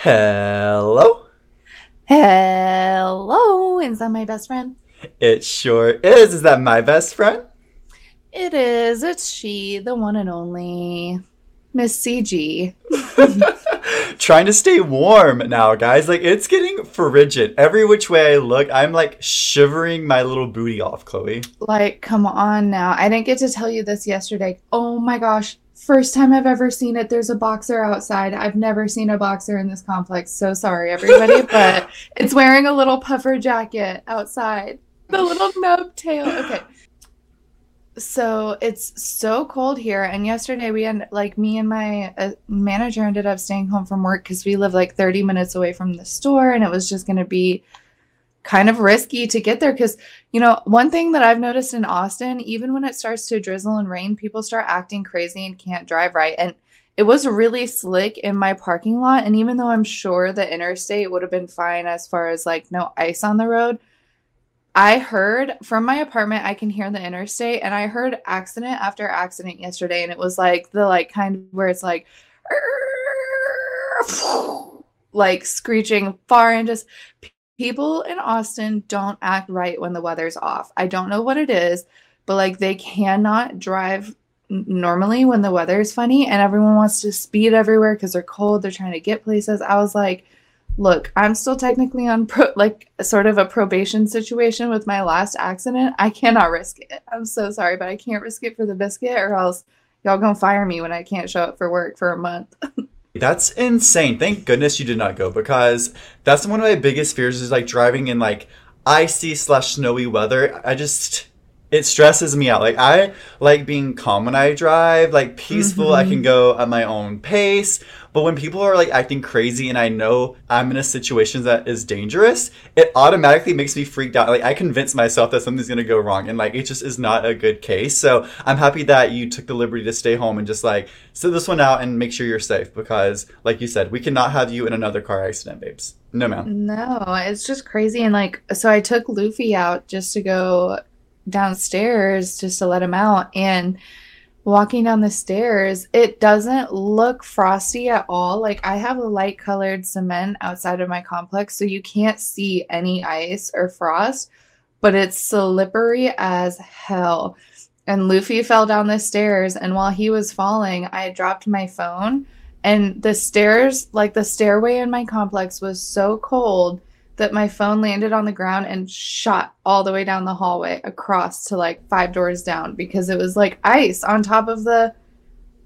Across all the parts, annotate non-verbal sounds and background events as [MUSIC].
Hello? Hello, is that my best friend? It sure is. Is that my best friend? It is. It's she, the one and only Miss CG. [LAUGHS] Trying to stay warm now, guys. Like, it's getting frigid. Every which way I look, I'm like shivering my little booty off, Chloe. Like, come on now. I didn't get to tell you this yesterday. Oh my gosh. First time I've ever seen it. There's a boxer outside. I've never seen a boxer in this complex. So sorry, everybody, [LAUGHS] but it's wearing a little puffer jacket outside. The little nub tail. Okay. So it's so cold here. And yesterday we end like me and my uh, manager ended up staying home from work because we live like 30 minutes away from the store and it was just going to be kind of risky to get there because you know one thing that i've noticed in austin even when it starts to drizzle and rain people start acting crazy and can't drive right. And it was really slick in my parking lot. And even though i'm sure the interstate would have been fine as far as like no ice on the road i heard from my apartment i can hear the interstate and i heard accident after accident yesterday. And it was like the like kind of where it's like [LAUGHS] like screeching far and just people in Austin don't act right when the weather's off. I don't know what it is, but like they cannot drive normally when the weather is funny and everyone wants to speed everywhere because they're cold, they're trying to get places. I was like, look, I'm still technically on pro- [LAUGHS] like sort of a probation situation with my last accident. I cannot risk it. I'm so sorry, but I can't risk it for the biscuit or else y'all gonna fire me when I can't show up for work for a month. [LAUGHS] That's insane. Thank goodness you did not go because that's one of my biggest fears is like driving in like icy slash snowy weather. I just it stresses me out. Like I like being calm when I drive, like peaceful. Mm-hmm. I can go at my own pace. But when people are like acting crazy and I know I'm in a situation that is dangerous, it automatically makes me freaked out. Like I convince myself that something's gonna go wrong, and like it just is not a good case. So I'm happy that you took the liberty to stay home and just like sit this one out and make sure you're safe because, like you said, we cannot have you in another car accident, babes. No, ma'am. No, it's just crazy. And like, so I took Luffy out just to go downstairs just to let him out. And walking down the stairs, it doesn't look frosty at all. Like I have a light colored cement outside of my complex, so you can't see any ice or frost, but it's slippery as hell. And Luffy fell down the stairs, and while he was falling, I dropped my phone. And the stairs, like the stairway in my complex, was so cold that my phone landed on the ground and shot all the way down the hallway across to like five doors down because it was like ice on top of the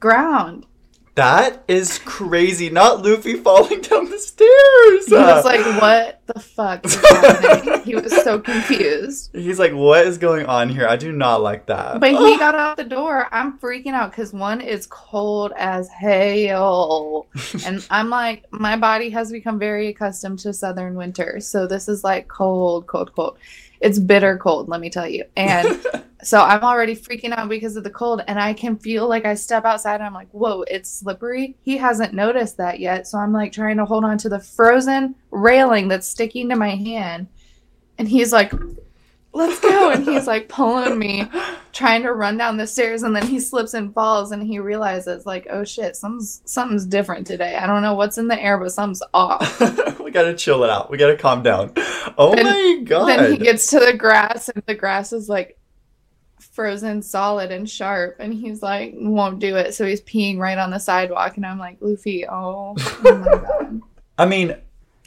ground. That is crazy. Not Luffy falling down the stairs. He was like, [LAUGHS] "What the fuck is he was so confused. He's like, "What is going on here? I do not like that." But he [LAUGHS] got out the door. I'm freaking out because one is cold as hell, and [LAUGHS] I'm like, my body has become very accustomed to southern winter, so this is like cold, cold, cold. It's bitter cold, let me tell you. And [LAUGHS] so I'm already freaking out because of the cold. And I can feel like I step outside and I'm like, whoa, it's slippery. He hasn't noticed that yet. So I'm like trying to hold on to the frozen railing that's sticking to my hand. And he's like, let's go. And he's [LAUGHS] like pulling me, trying to run down the stairs. And then he slips and falls and he realizes, like, oh shit, something's, something's different today. I don't know what's in the air, but something's off. [LAUGHS] we gotta chill it out. We gotta calm down. Oh and my god. Then he gets to the grass and the grass is like frozen solid and sharp and he's like won't do it so he's peeing right on the sidewalk and i'm like luffy oh, oh my [LAUGHS] god i mean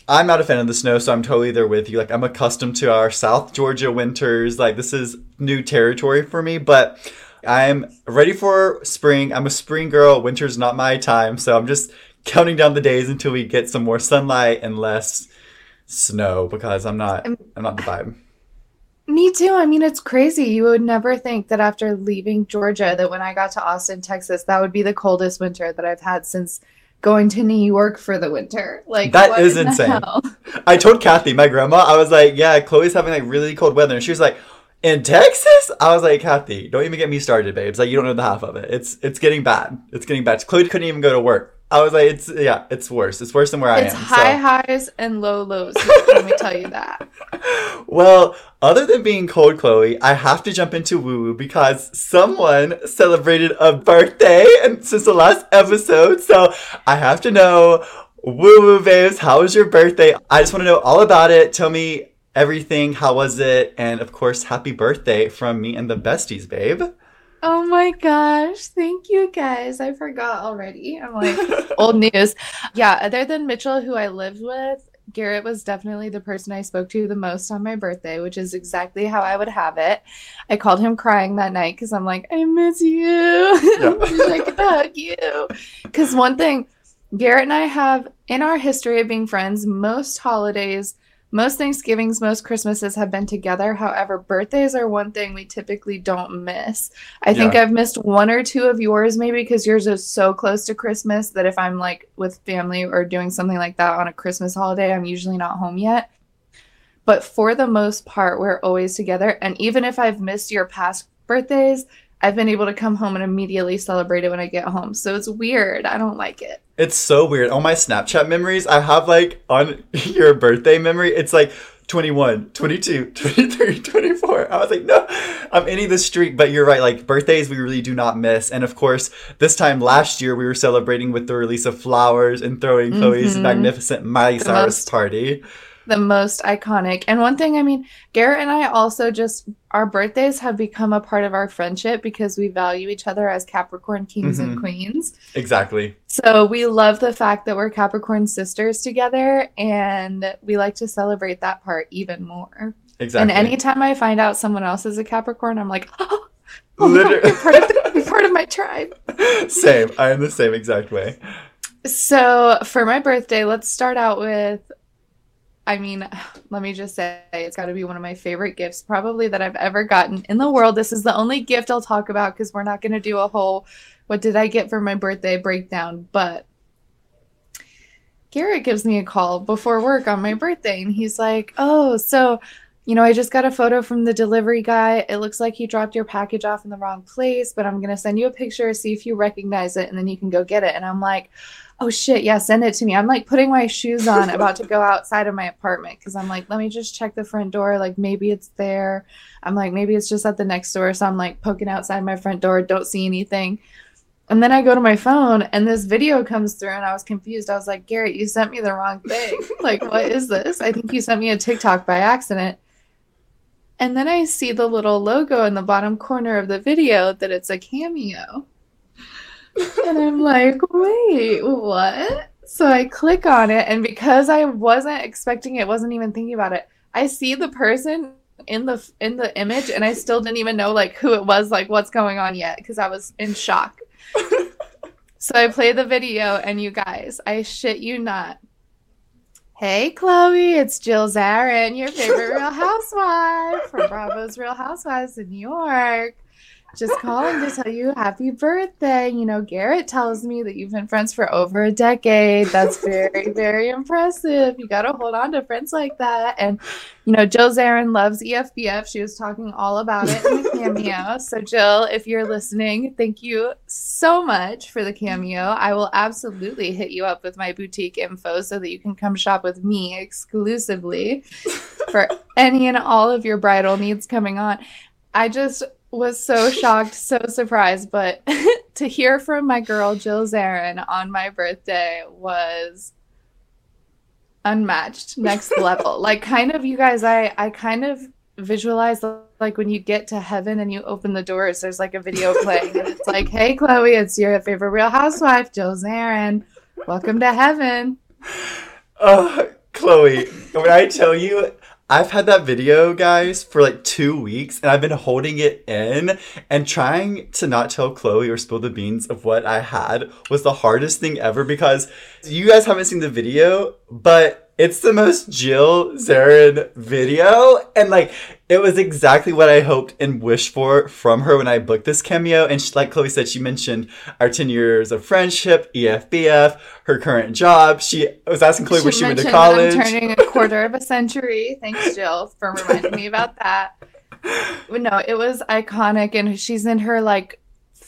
I'm not a fan of the snow, so I'm totally there with you. Like I'm accustomed to our South Georgia winters. Like this is new territory for me, but I'm ready for spring. I'm a spring girl. Winter's not my time, so I'm just counting down the days until we get some more sunlight and less snow because I'm not I'm not the vibe. Me too. I mean, it's crazy. You would never think that after leaving Georgia that when I got to Austin, Texas, that would be the coldest winter that I've had since going to New York for the winter. Like that is insane. I told Kathy, my grandma, I was like, "Yeah, Chloe's having like really cold weather," and she was like, "In Texas?" I was like, "Kathy, don't even get me started, babes. Like you don't know the half of it. It's it's getting bad. It's getting bad." Chloe couldn't even go to work. I was like, it's yeah, it's worse. It's worse than where it's I am. It's high so. highs and low lows. let me tell you that. [LAUGHS] Well, other than being cold, Chloe, I have to jump into woo woo because someone celebrated a birthday and since the last episode, so I have to know Woo woo babes, how was your birthday? I just want to know all about it. Tell me everything. How was it? And of course, happy birthday from me and the besties, babe. Oh my gosh. Thank you guys. I forgot already. I'm like old [LAUGHS] news. Yeah, other than Mitchell, who I lived with, Garrett was definitely the person I spoke to the most on my birthday, which is exactly how I would have it. I called him crying that night because I'm like, I miss you. Yeah. [LAUGHS] I could hug you. Because one thing, Garrett and I have in our history of being friends, most holidays most Thanksgivings, most Christmases have been together. However, birthdays are one thing we typically don't miss. I think yeah. I've missed one or two of yours, maybe because yours is so close to Christmas that if I'm like with family or doing something like that on a Christmas holiday, I'm usually not home yet. But for the most part, we're always together. And even if I've missed your past birthdays, I've been able to come home and immediately celebrate it when I get home. So it's weird. I don't like it. It's so weird. All my Snapchat memories, I have like on [LAUGHS] your birthday memory, it's like 21, 22, [LAUGHS] 23, 24. I was like, no, I'm ending the streak. But you're right. Like birthdays, we really do not miss. And of course, this time last year, we were celebrating with the release of Flowers and throwing mm-hmm. Chloe's magnificent Miley Cyrus party the most iconic. And one thing, I mean, Garrett and I also just our birthdays have become a part of our friendship because we value each other as Capricorn kings mm-hmm. and queens. Exactly. So we love the fact that we're Capricorn sisters together and we like to celebrate that part even more. Exactly. And anytime I find out someone else is a Capricorn, I'm like, oh, [LAUGHS] oh Literally. you're, part of the, you're part of my tribe. [LAUGHS] Same. I am the same exact way. So for my birthday, let's start out with I mean, [SIGHS] let me just say it's got to be one of my favorite gifts probably that I've ever gotten in the world. This is the only gift I'll talk about because we're not going to do a whole what did I get for my birthday breakdown. But Garrett gives me a call before work on my birthday and he's like, Oh, so, you know, I just got a photo from the delivery guy. It looks like he dropped your package off in the wrong place, but I'm going to send you a picture, see if you recognize it, and then you can go get it. And I'm like, oh shit, yeah, send it to me. I'm like putting my shoes on, about to go [LAUGHS] outside of my apartment because I'm like, let me just check the front door. Like maybe it's there. I'm like, maybe it's just at the next door. So I'm like poking outside my front door, don't see anything. And then I go to my phone and this video comes through and I was confused. I was like, Garrett, you sent me the wrong thing. [LAUGHS] like, what is this? I think you sent me a TikTok by accident. And then I see the little logo in the bottom corner of the video that it's a cameo and I'm like, wait, what? So I click on it, and because I wasn't expecting it, wasn't even thinking about it, I see the person in the in the image, and I still didn't even know like who it was, like what's going on yet, because I was in shock. so I play the video, and you guys, I shit you not. Hey Chloe, it's Jill Zarin, your favorite Real [LAUGHS] Housewife from Bravo's Real Housewives in New York just calling to tell you happy birthday. You know, Garrett tells me that you've been friends for over a decade. That's very, [LAUGHS] very impressive. You got to hold on to friends like that. And, you know, Jill Zarin loves EFBF. She was talking all about it in the cameo. [LAUGHS] So, Jill, if you're listening, thank you so much for the cameo. I will absolutely hit you up with my boutique info so that you can come shop with me exclusively for [LAUGHS] any and all of your bridal needs coming on. I just was so shocked, so surprised. But [LAUGHS] to hear from my girl Jill Zarin on my birthday was unmatched, next level. [LAUGHS] like kind of you guys, I I kind of visualize like when you get to heaven and you open the doors, there's like a video [LAUGHS] playing and it's like, Hey Chloe, it's your favorite real housewife, Jill Zarin. Welcome to heaven. Oh, Chloe, when I tell you I've had that video, guys, for like two weeks, and I've been holding it in and trying to not tell Chloe or spill the beans of what I had was the hardest thing ever because you guys haven't seen the video, but it's the most Jill Zarin video. And like, it was exactly what I hoped and wished for from her when I booked this cameo. And she, like Chloe said, she mentioned our 10 years of friendship, EFBF, her current job. She was asking Chloe she where she went to college. I'm turning a quarter of a century. Thanks, Jill, for reminding me about that. [LAUGHS] No, it was iconic. And she's in her like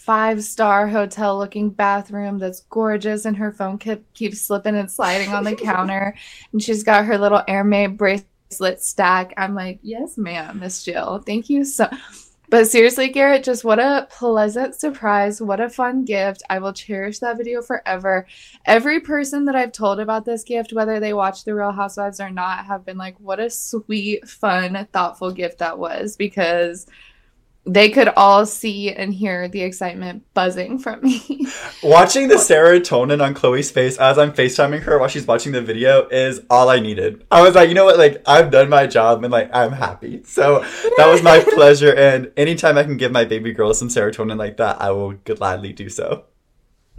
five star hotel looking bathroom that's gorgeous and her phone keep, keeps slipping and sliding on the [LAUGHS] counter and she's got her little Hermes bracelet stack i'm like yes ma'am miss jill thank you so But seriously, Garrett, just what a pleasant surprise. What a fun gift. I will cherish that video forever. Every person that I've told about this gift, whether they watch The Real Housewives or not, have been like, what a sweet, fun, thoughtful gift that was because they could all see and hear the excitement buzzing from me. [LAUGHS] Watching the serotonin on Chloe's face as I'm FaceTiming her while she's watching the video is all I needed. I was like, you know what? Like, I've done my job and like, I'm happy. So that was my [LAUGHS] pleasure. And anytime I can give my baby girl some serotonin like that, I will gladly do so.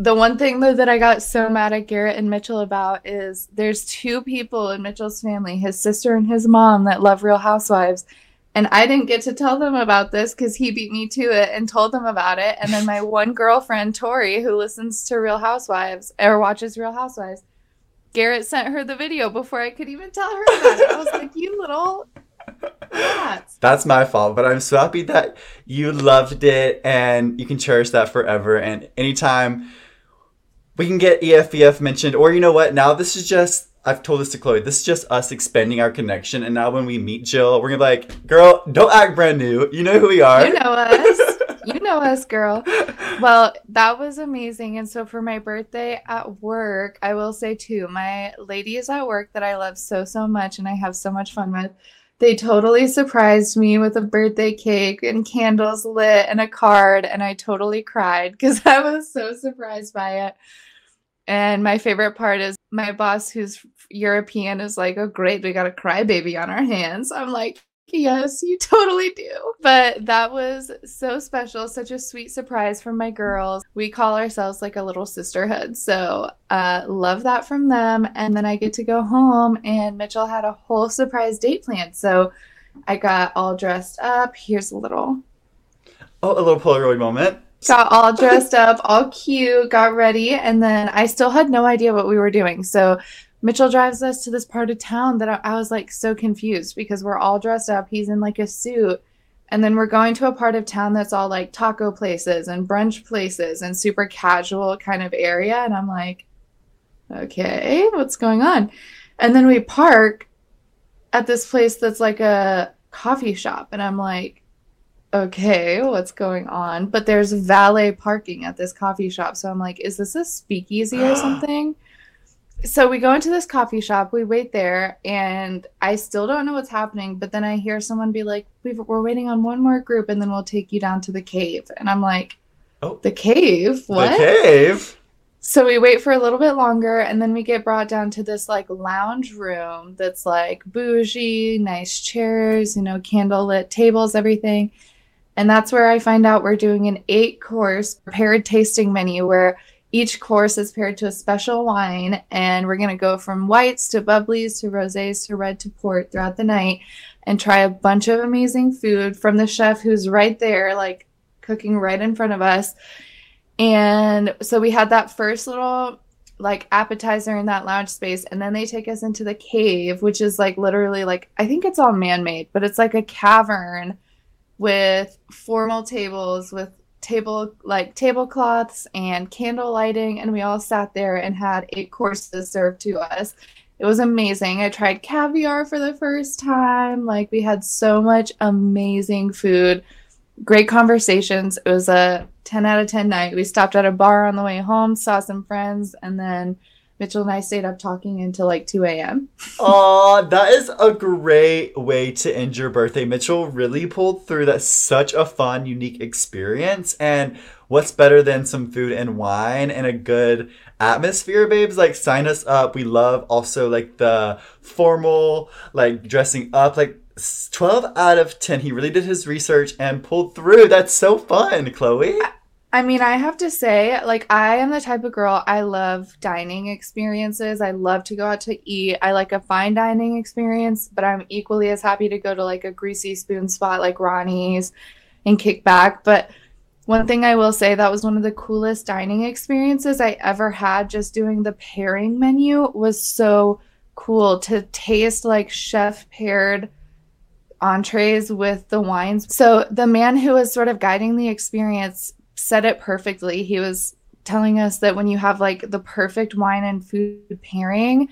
The one thing though that I got so mad at Garrett and Mitchell about is there's two people in Mitchell's family, his sister and his mom, that love Real Housewives and I didn't get to tell them about this because he beat me to it and told them about it. And then my [LAUGHS] one girlfriend, Tori, who listens to Real Housewives or watches Real Housewives, Garrett sent her the video before I could even tell her about it. I was like, you little. That's my fault, but I'm so happy that you loved it and you can cherish that forever. And anytime we can get EFBF mentioned, or you know what, now this is just I've told this to Chloe. This is just us expanding our connection, and now when we meet Jill, we're gonna be like, "Girl, don't act brand new. You know who we are. You know us. [LAUGHS] you know us, girl." Well, that was amazing. And so for my birthday at work, I will say too, my ladies at work that I love so so much, and I have so much fun with. They totally surprised me with a birthday cake and candles lit and a card, and I totally cried because [LAUGHS] I was so surprised by it. And my favorite part is my boss, who's European, is like, oh, great, we got a crybaby on our hands. I'm like, yes, you totally do. But that was so special, such a sweet surprise from my girls. We call ourselves like a little sisterhood. So, uh, love that from them. And then I get to go home, and Mitchell had a whole surprise date planned. So, I got all dressed up. Here's a little. Oh, a little Polaroid moment got all dressed up, all cute, got ready, and then I still had no idea what we were doing. So Mitchell drives us to this part of town that I, I, was like so confused because we're all dressed up. He's in like a suit. And then we're going to a part of town that's all like taco places and brunch places and super casual kind of area. And I'm like, okay, what's going on? And then we park at this place that's like a coffee shop. And I'm like, okay, what's going on? But there's valet parking at this coffee shop. So I'm like, is this a speakeasy or [GASPS] something? So we go into this coffee shop, we wait there, and I still don't know what's happening. But then I hear someone be like, we are waiting on one more group, and then we'll take you down to the cave. And I'm like, oh, the cave? What? The cave? So we wait for a little bit longer, and then we get brought down to this like lounge room that's like bougie, nice chairs, you know, candle lit tables, everything. And that's where I find out we're doing an eight course paired tasting menu where each course is paired to a special wine. And we're going to go from whites to bubblies to roses to red to port throughout the night and try a bunch of amazing food from the chef who's right there, like cooking right in front of us. And so we had that first little like appetizer in that lounge space and then they take us into the cave which is like literally like i think it's all man-made but it's like a cavern with formal tables with table like tablecloths and candle lighting and we all sat there and had eight courses served to us. It was amazing. I tried caviar for the first time. Like we had so much amazing food. Great conversations. It was a 10 out of 10 night. We stopped at a bar on the way home saw some friends and then Mitchell and I stayed up talking until like 2 a.m. Aw, that is a great way to end your birthday. Mitchell really pulled through. That's such a fun, unique experience. And what's better than some food and wine and a good atmosphere, babes? Like, sign us up. We love also like the formal, like dressing up. Like, 12 out of 10. He really did his research and pulled through. That's so fun, Chloe. I mean, I have to say, like, I am the type of girl, I love dining experiences. I love to go out to eat. I like a fine dining experience, but I'm equally as happy to go to like a greasy spoon spot like Ronnie's and kick back. But one thing I will say that was one of the coolest dining experiences I ever had just doing the pairing menu was so cool to taste like chef paired entrees with the wines. So the man who was sort of guiding the experience said it perfectly. He was telling us that when you have like the perfect wine and food pairing,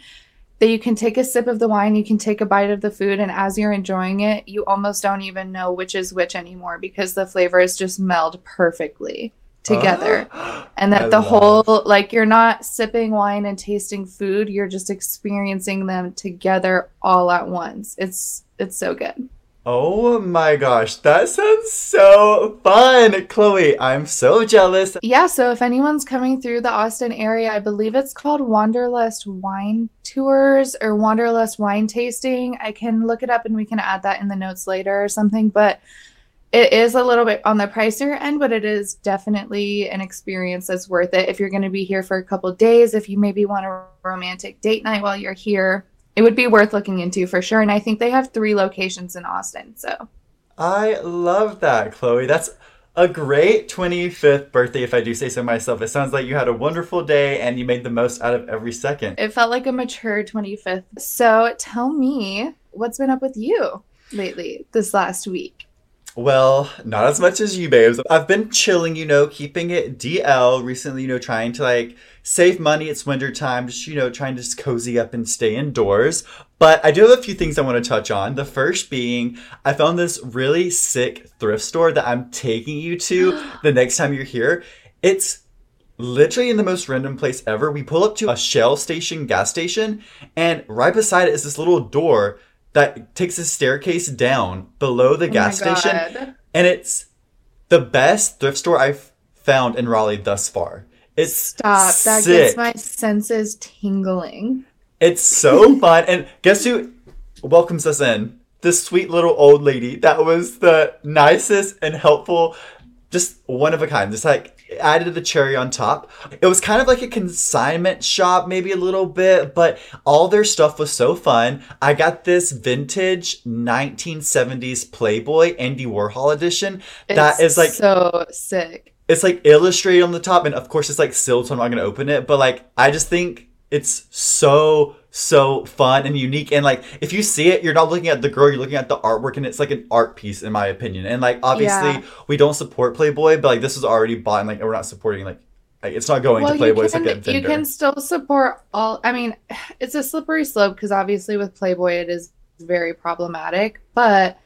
that you can take a sip of the wine, you can take a bite of the food, and as you're enjoying it, you almost don't even know which is which anymore because the flavors just meld perfectly together. [GASPS] and that I the whole, like, you're not sipping wine and tasting food, you're just experiencing them together all at once. It's it's so good. Oh my gosh, that sounds so fun, Chloe. I'm so jealous. Yeah, so if anyone's coming through the Austin area, I believe it's called Wanderlust Wine Tours or Wanderlust Wine Tasting. I can look it up and we can add that in the notes later or something, but it is a little bit on the pricier end, but it is definitely an experience that's worth it. If you're going to be here for a couple days, if you maybe want a romantic date night while you're here, it would be worth looking into for sure. And I think they have three locations in Austin. So I love that, Chloe. That's a great 25th birthday, if I do say so myself. It sounds like you had a wonderful day and you made the most out of every second. it felt like a mature 25th. So tell me what's been up with you lately this last week. Well, not as much as you, babes. I've been chilling, you know, keeping it DL recently, you know, trying to like save money. It's winter time, just, you know, trying to just cozy up and stay indoors. But I do have a few things I want to touch on. The first being, I found this really sick thrift store that I'm taking you to [GASPS] the next time you're here. It's literally in the most random place ever. We pull up to a Shell station, gas station, and right beside it is this little door that takes a staircase down below the oh gas Oh my station. And it's the best thrift store I've found in Raleigh thus far. It's Stop. That sick. gets my senses tingling. It's so [LAUGHS] fun. And guess who welcomes us in? This sweet little old lady that was the nicest and helpful, just one of a kind. Just like added the cherry on top. It was kind of like a consignment shop, maybe a little bit, but all their stuff was so fun. I got this vintage 1970s Playboy Andy Warhol edition. that It's is like so sick. It's like illustrated on the top and of course it's like sealed so i'm not to open it but like i just think it's so so fun and unique and like if you see it you're not looking at the girl you're looking at the artwork and it's like an art piece in my opinion and like obviously Yeah. we don't support playboy but like this is already bought and like we're not supporting like, it's not going to playboy you can, like you can still support all. I mean, [SIGHS] it's a slippery slope because obviously with Playboy it is very problematic, but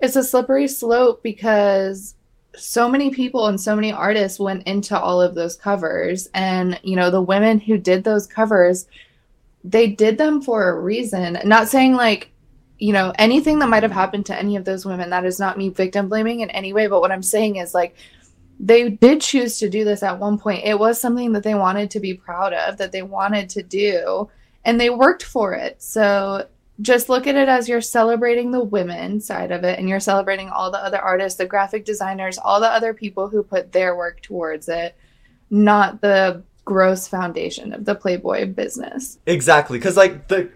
it's a slippery slope because so many people and so many artists went into all of those covers, and you know the women who did those covers, they did them for a reason. Not saying like you know anything that might have happened to any of those women. That is not me victim blaming in any way, but what I'm saying is like they did choose to do this at one point. It was something that they wanted to be proud of, that they wanted to do, and they worked for it. So just look at it as you're celebrating the women side of it and you're celebrating all the other artists, the graphic designers, all the other people who put their work towards it, not the gross foundation of the Playboy business. Exactly, because like the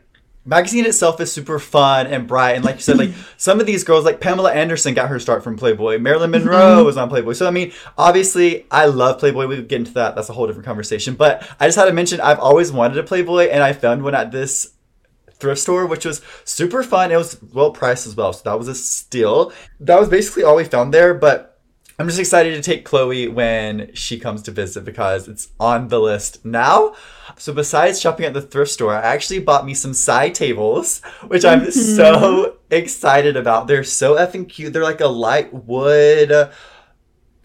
magazine itself is super fun and bright, and like you said, like [LAUGHS] some of these girls, like Pamela Anderson, got her start from Playboy. Marilyn Monroe mm-hmm. was on Playboy. So I mean, obviously, I love Playboy. We get into that. That's a whole different conversation. But I just had to mention, I've always wanted a Playboy, and I found one at this thrift store, which was super fun. It was well priced as well, so that was a steal. That was basically all we found there, but. I'm just excited to take Chloe when she comes to visit because it's on the list now. So besides shopping at the thrift store, I actually bought me some side tables, which I'm mm-hmm. so excited about. They're so effing cute. They're like a light wood. I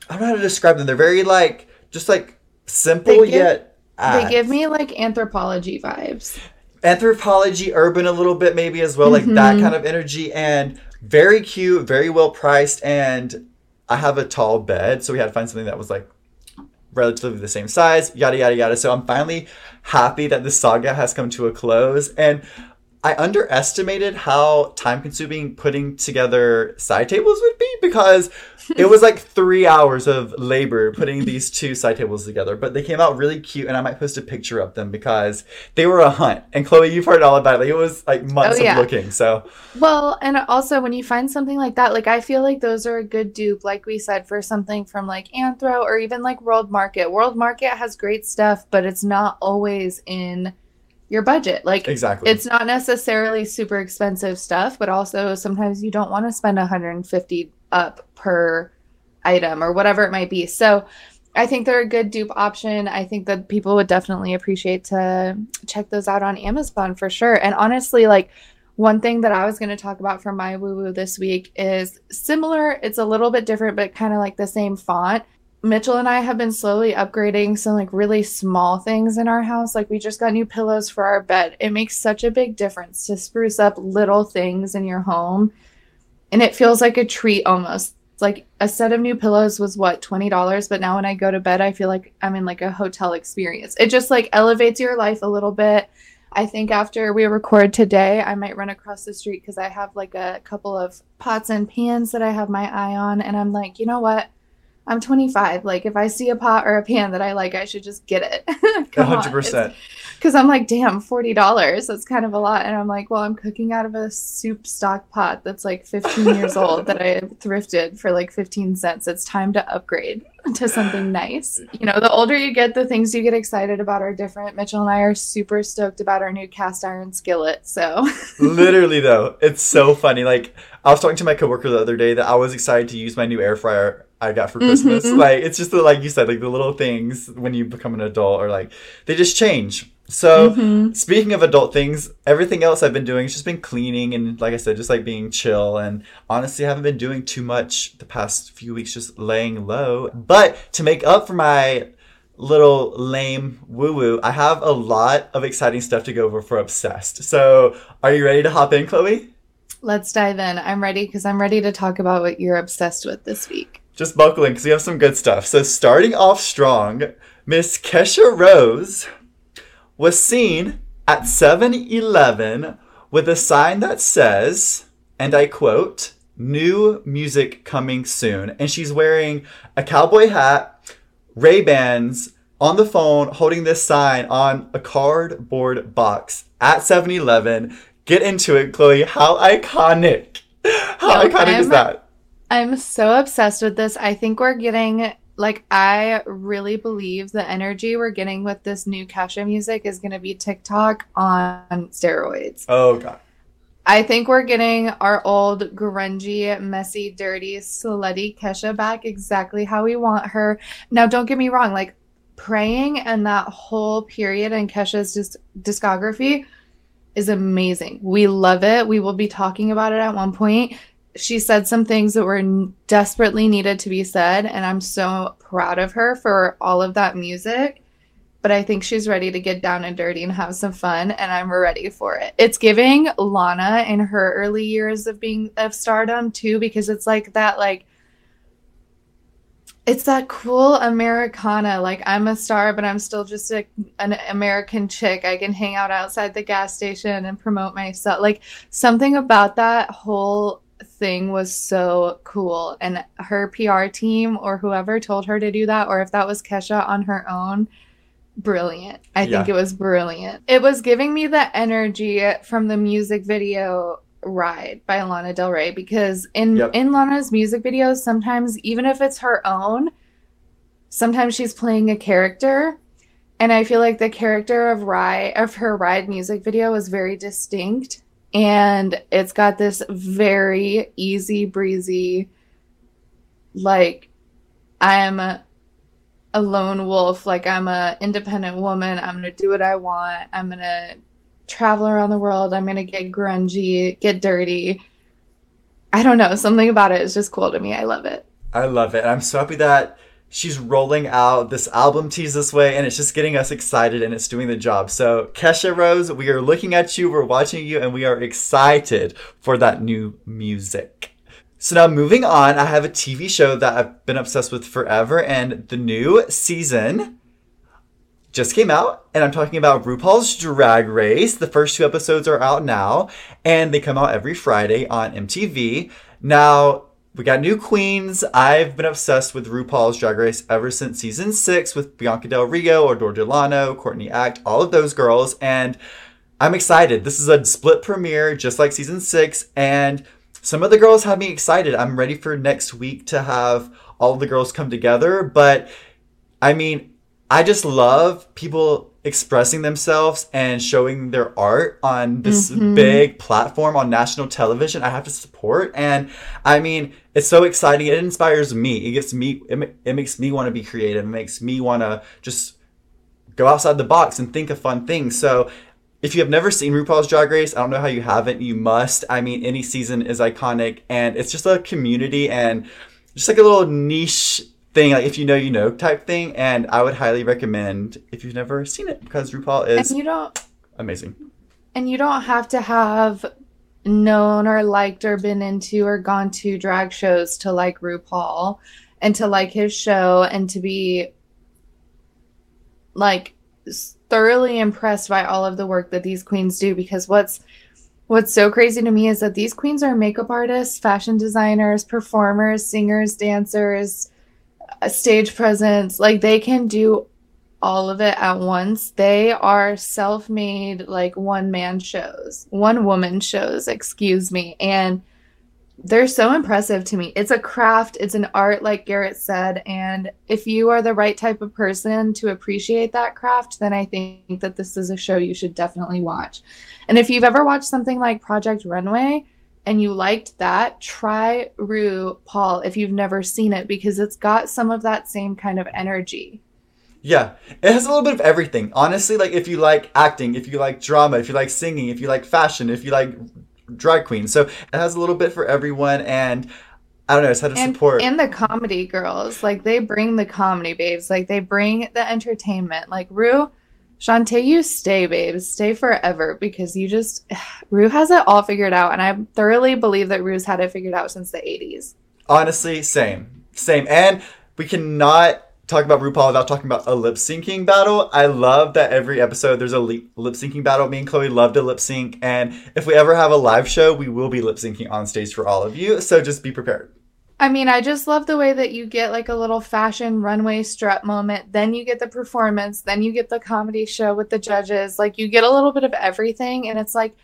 don't know how to describe them. They're very like just like simple give- yet. They give me like Anthropologie vibes. Anthropology urban a little bit maybe as well like that Mhm. kind of energy and very cute very well priced and i have a tall bed so we had to find something that was like relatively the same size yada yada yada so i'm finally happy that the saga has come to a close and i underestimated how time consuming putting together side tables would be because it was like [LAUGHS] three hours of labor putting these two side tables together but they came out really cute and i might post a picture of them because they were a hunt and chloe you've heard all about it like it was like oh, months Oh, yeah. of looking so Well, and also when you find something like that, like I feel like those are a good dupe, like we said, for something from like Anthro or even like World Market. World Market has great stuff, but it's not always in your budget. Like exactly it's not necessarily super expensive stuff, but also sometimes you don't want to spend 150 up per item or whatever it might be. So I think they're a good dupe option. I think that people would definitely appreciate to check those out on Amazon for sure. And honestly, like one thing that I was going to talk about for my woo woo this week is similar. It's a little bit different, but kind of like the same font. Mitchell and I have been slowly upgrading some like really small things in our house. Like we just got new pillows for our bed. It makes such a big difference to spruce up little things in your home. And it feels like a treat almost. Like a set of new pillows was what, $20, but now when I go to bed I feel like I'm in like a hotel experience. It just like elevates your life a little bit. I think after we record today, I might run across the street because I have like a couple of pots and pans that I have my eye on. And I'm like, you know what? I'm 25. Like, if I see a pot or a pan that I like, I should just get it. [LAUGHS] 100%. Because I'm like, damn, $40. That's kind of a lot. And I'm like, well, I'm cooking out of a soup stock pot that's like 15 years old that I [LAUGHS] thrifted for like 15 cents. It's time to upgrade to something nice. You know, the older you get, the things you get excited about are different. Mitchell and I are super stoked about our new cast iron skillet. So, [LAUGHS] literally, though, it's so funny. Like, I was talking to my coworker the other day that I was excited to use my new air fryer I got for Christmas. Mm-hmm. Like it's just the, like you said, like the little things when you become an adult or like they just change. So mm-hmm. speaking of adult things, everything else I've been doing has just been cleaning and like I said, just like being chill. And honestly, I haven't been doing too much the past few weeks, just laying low. But to make up for my little lame woo woo, I have a lot of exciting stuff to go over for Obsessed. So are you ready to hop in, Chloe? Let's dive in. I'm ready because I'm ready to talk about what you're obsessed with this week just buckle in because we have some good stuff. So, starting off strong, Miss Kesha Rose was seen at 7 Eleven with a sign that says, and I quote, new music coming soon. And she's wearing a cowboy hat, Ray Bans, on the phone, holding this sign on a cardboard box at 7 Eleven. Get into it, Chloe. How iconic! How iconic I'm, is that? I'm so obsessed with this. I think we're getting like I really believe the energy we're getting with this new Kesha music is going to be TikTok on steroids. Oh god. I think we're getting our old grungy, messy, dirty, slutty Kesha back exactly how we want her. Now don't get me wrong, like praying and that whole period in Kesha's just discography is amazing. We love it. We will be talking about it at one point she said some things that were desperately needed to be said and i'm so proud of her for all of that music but i think she's ready to get down and dirty and have some fun and i'm ready for it it's giving lana in her early years of being of stardom too because it's like that like it's that cool Americana. Like I'm a star, but I'm still just a, an American chick. I can hang out outside the gas station and promote myself. Like something about that whole thing was so cool. And her PR team or whoever told her to do that, or if that was Kesha on her own, brilliant. I yeah. think it was brilliant. It was giving me the energy from the music video Ride by Lana Del Rey because in yep. in Lana's music videos sometimes even if it's her own sometimes she's playing a character and I feel like the character of Ride of her Ride music video was very distinct and it's got this very easy breezy like i'm a, a lone wolf. Like i'm a independent woman. I'm gonna do what i want. I'm gonna travel around the world. I'm gonna get grungy get dirty. I don't know. Something about it is just cool to me. I love it. I love it. I'm so happy that she's rolling out this album tease this way and it's just getting us excited and it's doing the job. So, Kesha Rose, we are looking at you, we're watching you, and we are excited for that new music. So, now moving on, I have a TV show that I've been obsessed with forever, and the new season just came out, and I'm talking about RuPaul's Drag Race. The first two episodes are out now, and they come out every Friday on MTV. Now, we got new queens. I've been obsessed with RuPaul's Drag Race ever since season six with Bianca Del Rio, Adore Delano, Courtney Act, all of those girls. And I'm excited. This is a split premiere, just like season six. And some of the girls have me excited. I'm ready for next week to have all the girls come together. But I mean, I just love people expressing themselves and showing their art on this Mhm. big platform on national television i have to support and i mean it's so exciting it inspires me it gets me it, it makes me want to be creative it makes me want to just go outside the box and think of fun things so if you have never seen RuPaul's Drag Race, I don't know how you haven't. You must. I mean, any season is iconic, and it's just a community and just like a little niche thing, like if you know, you know type thing. And I would highly recommend if you've never seen it because RuPaul is And you don't amazing. and you don't have to have known or liked or been into or gone to drag shows to like RuPaul and to like his show and to be like thoroughly impressed by all of the work that these queens do because what's what's so crazy to me is that these queens are makeup artists, fashion designers, performers, singers, dancers, uh, stage presence. Like they can do all of it at once. They are self-made like one-man shows, one-woman shows, excuse me. And they're so impressive to me. It's a craft, it's an art like Garrett said, and if you are the right type of person to appreciate that craft, then I think that this is a show you should definitely watch. And if you've ever watched something like Project Runway and you liked that, try Ru Paul if you've never seen it because it's got some of that same kind of energy. Yeah, it has a little bit of everything. Honestly, like if you like acting, if you like drama, if you like singing, if you like fashion, if you like drag queens. so it has a little bit for everyone. And I don't know, it's had to and, support. and the comedy girls like they bring the comedy babes like they bring the entertainment like Ru Shantay, you stay babes stay forever because you just [SIGHS] Ru has it all figured out and i thoroughly believe that Ru's had it figured out since the 80s Honestly, same, same. And we cannot talk about RuPaul without talking about a lip syncing battle. I love that every episode there's a lip syncing battle. Me and Chloe love to lip sync, and if we ever have a live show, we will be lip syncing on stage for all of you. So just be prepared. I mean, I just love the way that you get like a little fashion runway strut moment. Then you get the performance. Then you get the comedy show with the judges. Like, you get a little bit of everything. And it's like,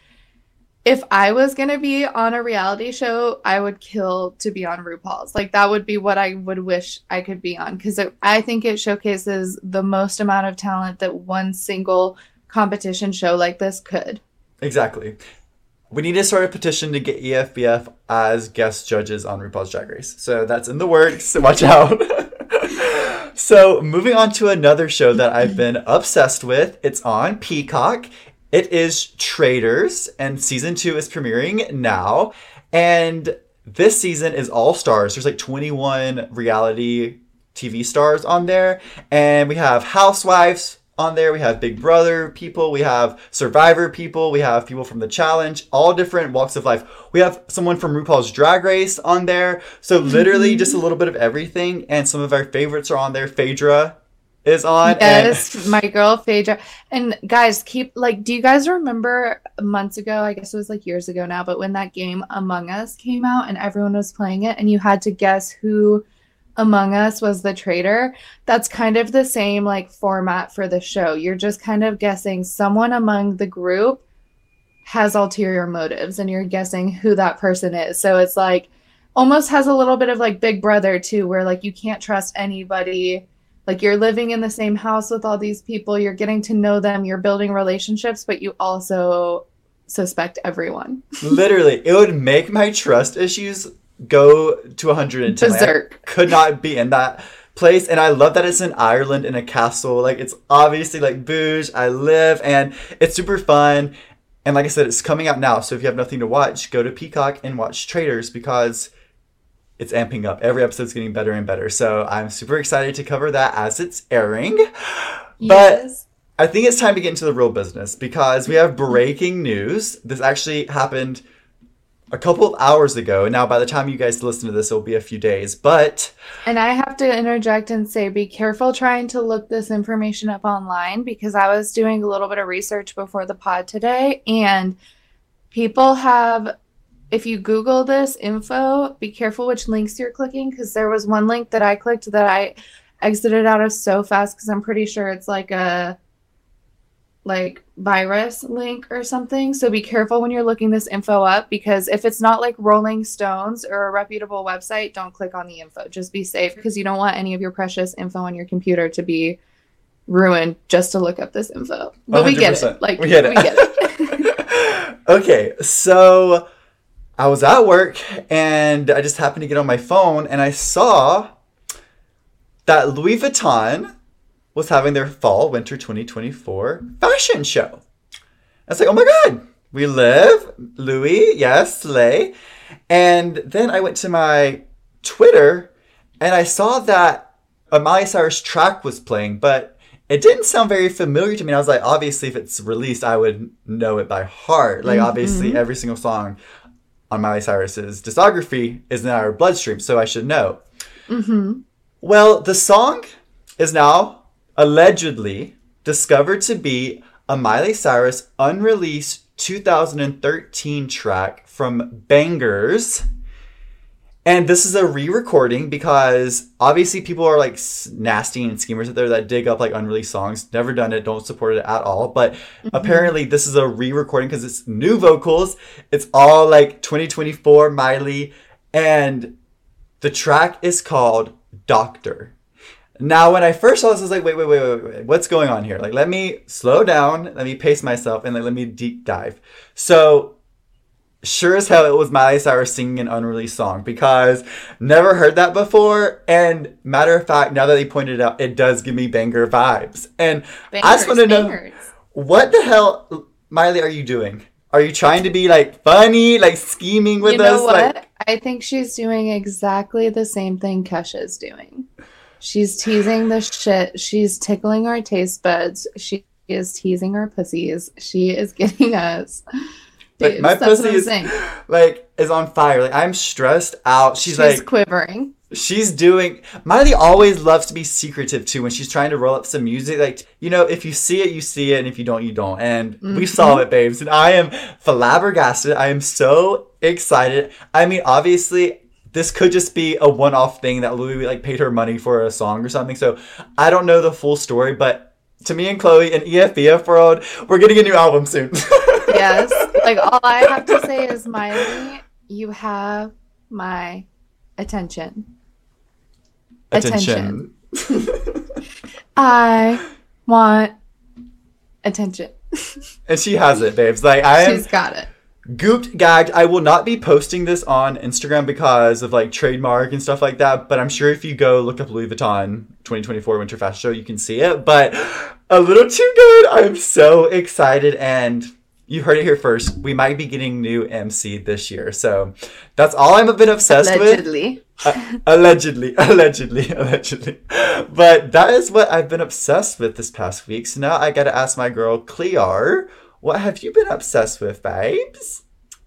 if I was going to be on a reality show, I would kill to be on RuPaul's. Like, that would be what I would wish I could be on because I think it showcases the most amount of talent that one single competition show like this could. Exactly. We need to start a petition to get EFBF as guest judges on RuPaul's Drag Race. So that's in the works. [LAUGHS] Watch out. [LAUGHS] so moving on to another show that I've been obsessed with. It's on Peacock. It is Traitors, and season two is premiering now. And this season is all stars. There's like 21 reality TV stars on there. And we have housewives on there. We have Big Brother people. We have Survivor people. We have people from the challenge, all different walks of life. We have someone from RuPaul's Drag Race on there. So literally just a little bit of everything. And some of our favorites are on there. Phaedra is on. and- Yes, my girl Phaedra. And guys, keep like, do you guys remember months ago? I guess it was like years ago now, but when that game Among Us came out and everyone was playing it, and you had to guess who Among Us was the traitor. That's kind of the same like format for the show. You're just kind of guessing someone among the group has ulterior motives, and you're guessing who that person is. So it's like almost has a little bit of like Big Brother too, where like you can't trust anybody like you're living in the same house with all these people you're getting to know them you're building relationships but you also suspect everyone [LAUGHS] literally, it would make my trust issues go to 110. Like, I berserk could not be in that place and i love that it's in ireland in a castle like it's obviously like bouge i live and it's super fun and like i said it's coming out now so if you have nothing to watch go to peacock and watch traitors because it's amping up every episode's getting better and better so i'm super excited to cover that as it's airing yes. but I think it's time to get into the real business because we have breaking news. This actually happened a couple of hours ago. Now, by the time you guys listen to this, it'll be a few days. But and i have to interject and say be careful trying to look this information up online because i was doing a little bit of research before the pod today and people have if you google this info be careful which links you're clicking because there was one link that i clicked that i exited out of so fast because i'm pretty sure it's like a like virus link or something so be careful when you're looking this info up because if it's not like rolling stones or a reputable website don't click on the info just be safe mm-hmm. because you don't want any of your precious info on your computer to be ruined just to look up this info. But we get it. Like We get it. We get it. [LAUGHS] okay, so I was at work and I just happened to get on my phone and I saw that Louis Vuitton was having their fall winter 2024 fashion show. I was like, oh my god, we live, Louis, yes, Slay. And then I went to my Twitter and I saw that a Miley Cyrus track was playing, but it didn't sound very familiar to me. And I was like, obviously, if it's released, I would know it by heart. Like, obviously, every single song on Miley Cyrus's discography is in our bloodstream, so I should know. hmm Well, the song is now allegedly discovered to be a Miley Cyrus unreleased 2013 track from Bangerz. And this is a re-recording because obviously people are like nasty and schemers out there that dig up like unreleased songs. Never done it, don't support it at all. But mm-hmm. apparently this is a re-recording because it's new vocals. It's all like 2024 Miley, and the track is called Doctor. Now, when I first saw this, I was like, wait, wait, wait, wait, wait, what's going on here? Like, let me slow down, let me pace myself, and like, let me deep dive. So, sure as hell, it was Miley Cyrus singing an unreleased song because never heard that before. And matter of fact, now that they pointed it out, it does give me banger vibes. And I just want to know what the hell, Miley, are you doing? Are you trying to be like funny, like scheming with You know us? what? Like, I think she's doing exactly the same thing Kesha's doing. She's teasing the shit. She's tickling our taste buds. She is teasing our pussies. She is getting [LAUGHS] us. Like, Dudes, my pussy is- saying. [GASPS] like is on fire. Like I'm stressed out. She's, like She's, like quivering. she's doing Miley always loves to be secretive too when she's trying to roll up some music. Like, you know, if you see it, you see it, and if you don't, you don't. And we Mhm. saw it, babes. And I am flabbergasted. I am so excited. I mean, obviously, this could just be a one-off thing that Louis like paid her money for a song or something. So I don't know the full story, but to me and Chloe in EFBF world, we're getting a new album soon. [LAUGHS] Yes. Like all I have to say is, Miley, you have my attention. Attention. I want attention. and she has it, babes. Like I am She's got it. Gooped gagged i will not be posting this on instagram because of like trademark and stuff like that but i'm sure if you go look up louis vuitton 2024 winter fashion show you can see it but a little too good i'm so excited and you heard it here first we might be getting new mc this year so that's all i've been obsessed with Allegedly. uh, allegedly, [LAUGHS] allegedly, allegedly. But that is what I've been obsessed with this past week. So now I gotta ask my girl Clear, what have you been obsessed with, babes?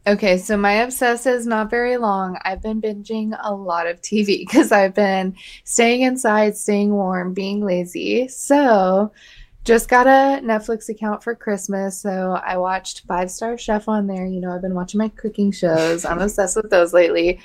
Okay, so my obsess is not very long. I've been binging a lot of TV because [LAUGHS] I've been staying inside, staying warm, being lazy. So, just got a Netflix account for Christmas. So, I watched Five Star Chef on there. You know, I've been watching my cooking shows. I'm obsessed with those lately.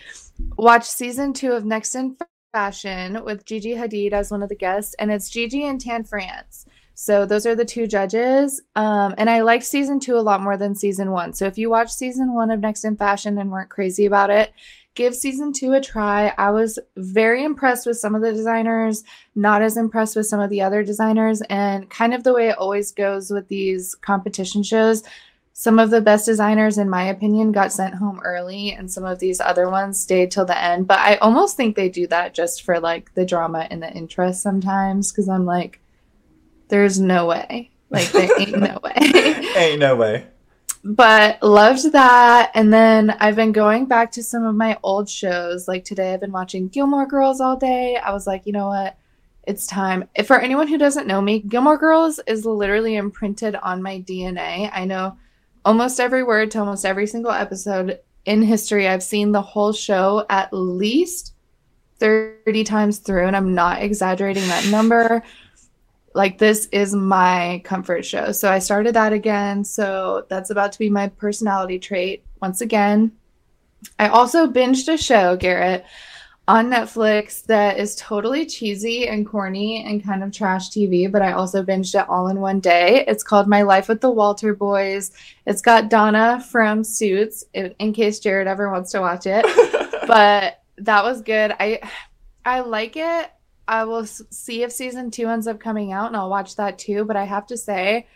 Watched season two of Next in Fashion with Gigi Hadid as one of the guests, and it's Gigi and Tan France. So those are the two judges. Um, and I liked season two a lot more than season one. So if you watched season one of Next in Fashion and weren't crazy about it, give season two a try. I was very impressed with some of the designers, not as impressed with some of the other designers. And kind of the way it always goes with these competition shows, some of the best designers, in my opinion, got sent home early, and some of these other ones stayed till the end. But I almost think they do that just for like the drama and the interest sometimes, because I'm like, there's no way. Like, there ain't no way. [LAUGHS] Ain't no way. but loved that. And then I've been going back to some of my old shows. Like today, I've been watching Gilmore Girls all day. I was like, you know what? It's time. If for anyone who doesn't know me, Gilmore Girls is literally imprinted on my DNA. I know almost every word to almost every single episode in history. I've seen the whole show at least 30 times through, and I'm not exaggerating that number like this is my comfort show. So I started that again. So that's about to be my personality trait once again. I also binged a show, Garrett, on Netflix that is totally cheesy and corny and kind of trash TV, but I also binged it all in one day. It's called My Life with the Walter Boys. It's got Donna from Suits, in, case Jared ever wants to watch it [LAUGHS] but that was good. I I like it I will see if season two ends up coming out and I'll watch that too. But I have to say,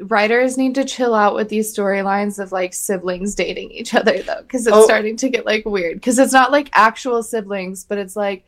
writers need to chill out with these storylines of like siblings dating each other though, because it's Oh. starting to get like weird. Because it's not like actual siblings, but it's like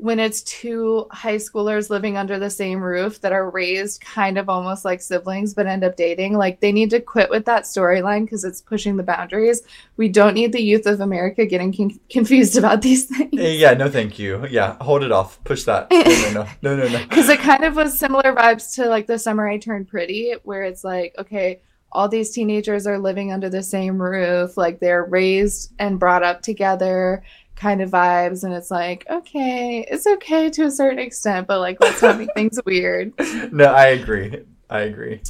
when it's two high schoolers living under the same roof that are raised kind of almost like siblings but end up dating like they need to quit with that storyline because it's pushing the boundaries we don't need the youth of america getting con- confused about [LAUGHS] these things Eh, Yeah, no, thank you. Yeah, hold it off. Push that. No, no, no, [LAUGHS] no, no, no. because it kind of was similar vibes to like the summer I turned pretty, where it's like, okay, all these teenagers are living under the same roof, like they're raised and brought up together, kind of vibes, and it's like, okay, it's okay to a certain extent, but like let's not make things weird. [LAUGHS] No, I agree. I agree.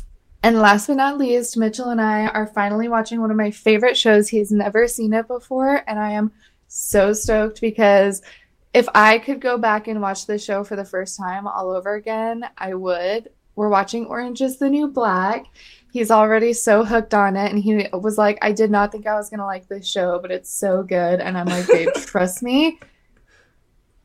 And last but not least, Mitchell and I are finally watching one of my favorite shows. He's never seen it before, and I am so stoked because if I could go back and watch this show for the first time all over again, I would. We're watching Orange is the New Black. He's already so hooked on it, and he was like, I did not think I was going to like this show, but it's so good. And I'm like, babe, [LAUGHS] trust me.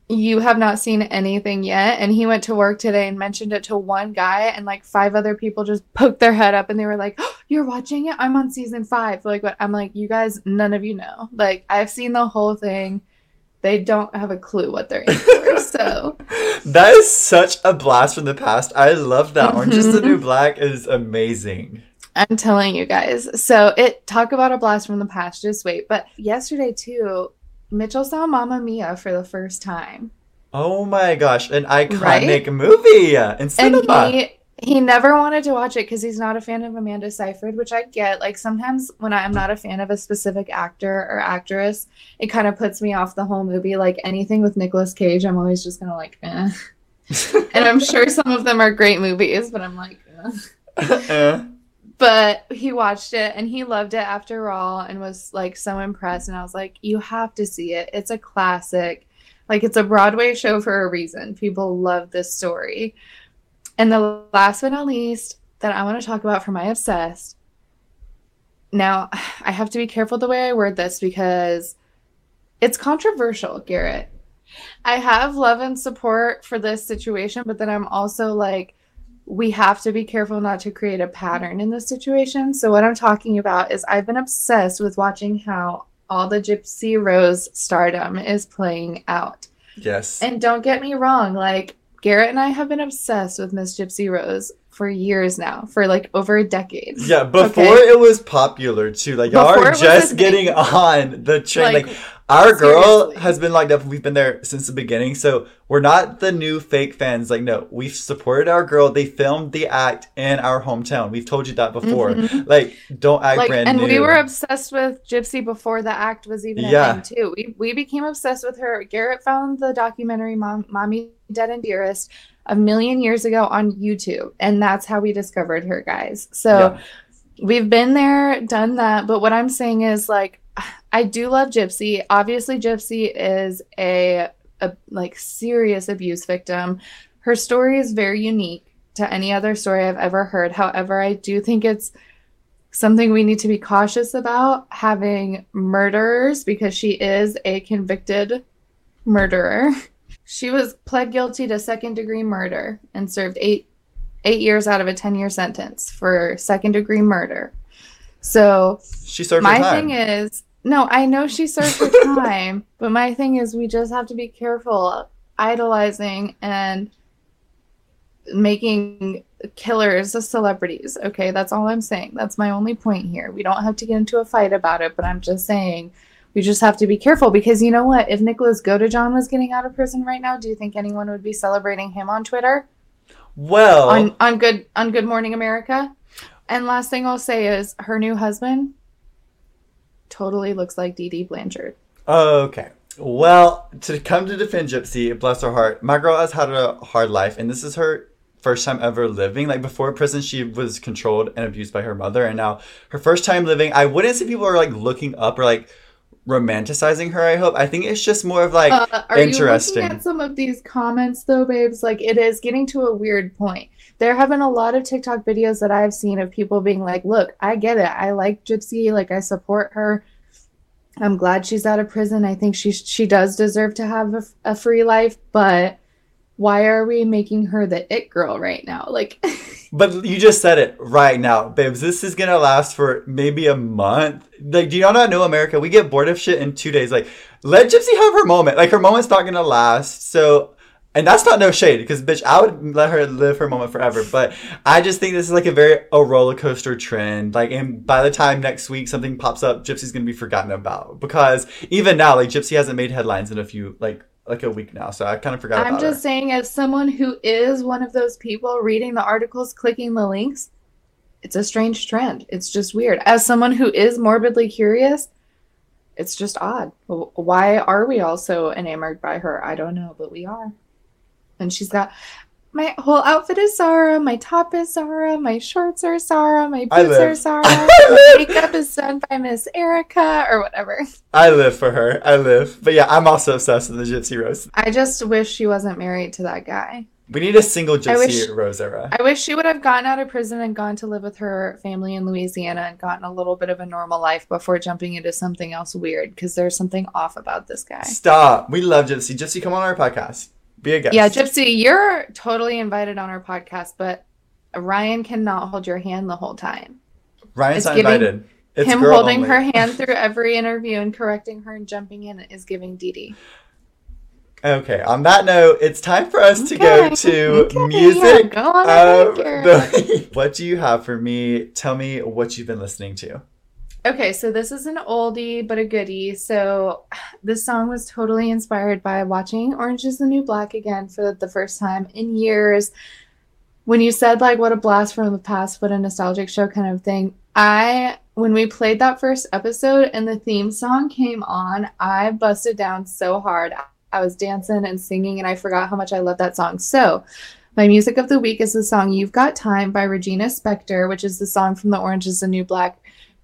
You have not seen anything yet. And he went to work today and mentioned it to one guy, and like five other people just poked their head up and they were like, oh, You're watching it? I'm on season five. Like, what? I'm like, You guys, none of you know. Like, I've seen the whole thing. They don't have a clue what they're in for. [LAUGHS] So, That is such a blast from the past. I love that. Orange is the. Mm-hmm. New Black is amazing. I'm telling you guys. So it talk about a blast from the past. Just wait. But yesterday too, Mitchell saw Mamma Mia for the first time, Oh my gosh, an iconic Right? movie in and cinema. he he never wanted to watch it because he's not a fan of Amanda Seyfried, which I get. Like sometimes when I'm not a fan of a specific actor or actress, it kind of puts me off the whole movie. Like anything with Nicolas Cage, I'm always just gonna like, eh. [LAUGHS] and I'm sure some of them are great movies, but I'm like. Eh. [LAUGHS] Eh. but he watched it and he loved it after all and was like so impressed and i was like you have to see it it's a classic like it's a broadway show for a reason people love this story and the last but not least that i want to talk about for my obsessed now [SIGHS] i have to be careful the way i word this because it's controversial garrett i have love and support for this situation but then i'm also like we have to be careful not to create a pattern in this situation. So, what I'm talking about is I've been obsessed with watching how all the Gypsy Rose stardom is playing out. yes. And don't get me wrong, like Garrett and I have been obsessed with Miss Gypsy Rose for years now, for like over a decade. yeah, before Okay. it was popular too. Like y'all are just thing. getting [LAUGHS] on the train. Like, Like, our girl seriously. has been locked up. We've been there since the beginning. So we're not the new fake fans. Like, no, we've supported our girl. They filmed the act in our hometown. We've told you that before. Mhm. Like, don't act like brand and new. we were obsessed with gypsy before the act was even Yeah. a thing too we, we became obsessed with her garrett found the documentary Mom, mommy dead and dearest a million years ago on youtube and that's how we discovered her guys. So Yeah. we've been there done that. But what i'm saying is like i do love gypsy. Obviously gypsy is a, a like serious abuse victim. Her story is very unique to any other story i've ever heard. However i do think it's something we need to be cautious about having murderers because she is a convicted murderer [LAUGHS] she was pled guilty to second degree murder and served eight eight years out of a 10 year sentence for second degree murder. So She served my her time. thing is no i know she served her [LAUGHS] time but my thing is we just have to be careful idolizing and making killers celebrities okay? That's all i'm saying. That's my only point here. We don't have to get into a fight about it but i'm just saying we just have to be careful because you know what if nicholas godejohn was getting out of prison right now do you think anyone would be celebrating him on twitter well, on on good on Good Morning America. And last thing I'll say is her new husband totally looks like Dee Dee Blanchard. Okay. Well, to come to defend Gypsy, bless her heart, my girl has had a hard life, and this is her first time ever living. Like before prison, she was controlled and abused by her mother, and now her first time living. I wouldn't say people are like looking up or like romanticizing her. I hope. I think it's just more of like Uh, are interesting. you looking at some of these comments though, babes? Like it is getting to a weird point. There have been a lot of TikTok videos that I've seen of people being like, "Look, I get it. I like Gypsy. Like I support her. I'm glad she's out of prison. I think she she does deserve to have a, a free life, but why are we making her the it girl right now? Like, [LAUGHS] But you just said it right now, babes. This is gonna last for maybe a month. Like, do y'all not know America? We get bored of shit in two days. Like, let Gypsy have her moment. Like, her moment's not gonna last. So, and that's not no shade, because bitch, I would let her live her moment forever. But I just think this is like a very a roller coaster trend. Like, and by the time next week something pops up, Gypsy's gonna be forgotten about. Because even now, like, Gypsy hasn't made headlines in a few like like a week now. So I kind of forgot I'm just her. saying, as someone who is one of those people reading the articles, clicking the links, it's a strange trend. It's just weird. As someone who is morbidly curious, it's just odd. Why are we all so enamored by her? I don't know, but we are. And she's got my whole outfit is Zara, my top is Zara, my shorts are Zara, my boots are. Zara, [LAUGHS] my makeup is done by Miss Erica or whatever. I live for her. I live. But yeah, I'm also obsessed with the Gypsy Rose. I just wish she wasn't married to that guy. We need a single Gypsy wish- Rose era. I wish she would have gotten out of prison and gone to live with her family in Louisiana and gotten a little bit of a normal life before jumping into something else weird because there's something off about this guy. Stop. We love Gypsy. Gypsy, come on our podcast. Be a guest. Yeah, Gypsy, you're totally invited on our podcast, but Ryan cannot hold your hand the whole time. Ryan's it's not giving invited. It's Him holding only. her hand [LAUGHS] through every interview and correcting her and jumping in is giving Dee Dee. Okay, on that note, it's time for us to go Okay, to okay, music. yeah, go on Garrett. Uh, [LAUGHS] the- what do you have for me? Tell me what you've been listening to. Okay, so this is an oldie but a goodie. So [SIGHS] this song was totally inspired by watching Orange is the New Black again for the first time in years. When you said like what a blast from the past, what a nostalgic show kind of thing. I when we played that first episode and the theme song came on, I busted down so hard. I was dancing and singing and I forgot how much I love that song. So, my music of the week is the song You've Got Time by Regina Spektor, which is the song from the Orange is the New Black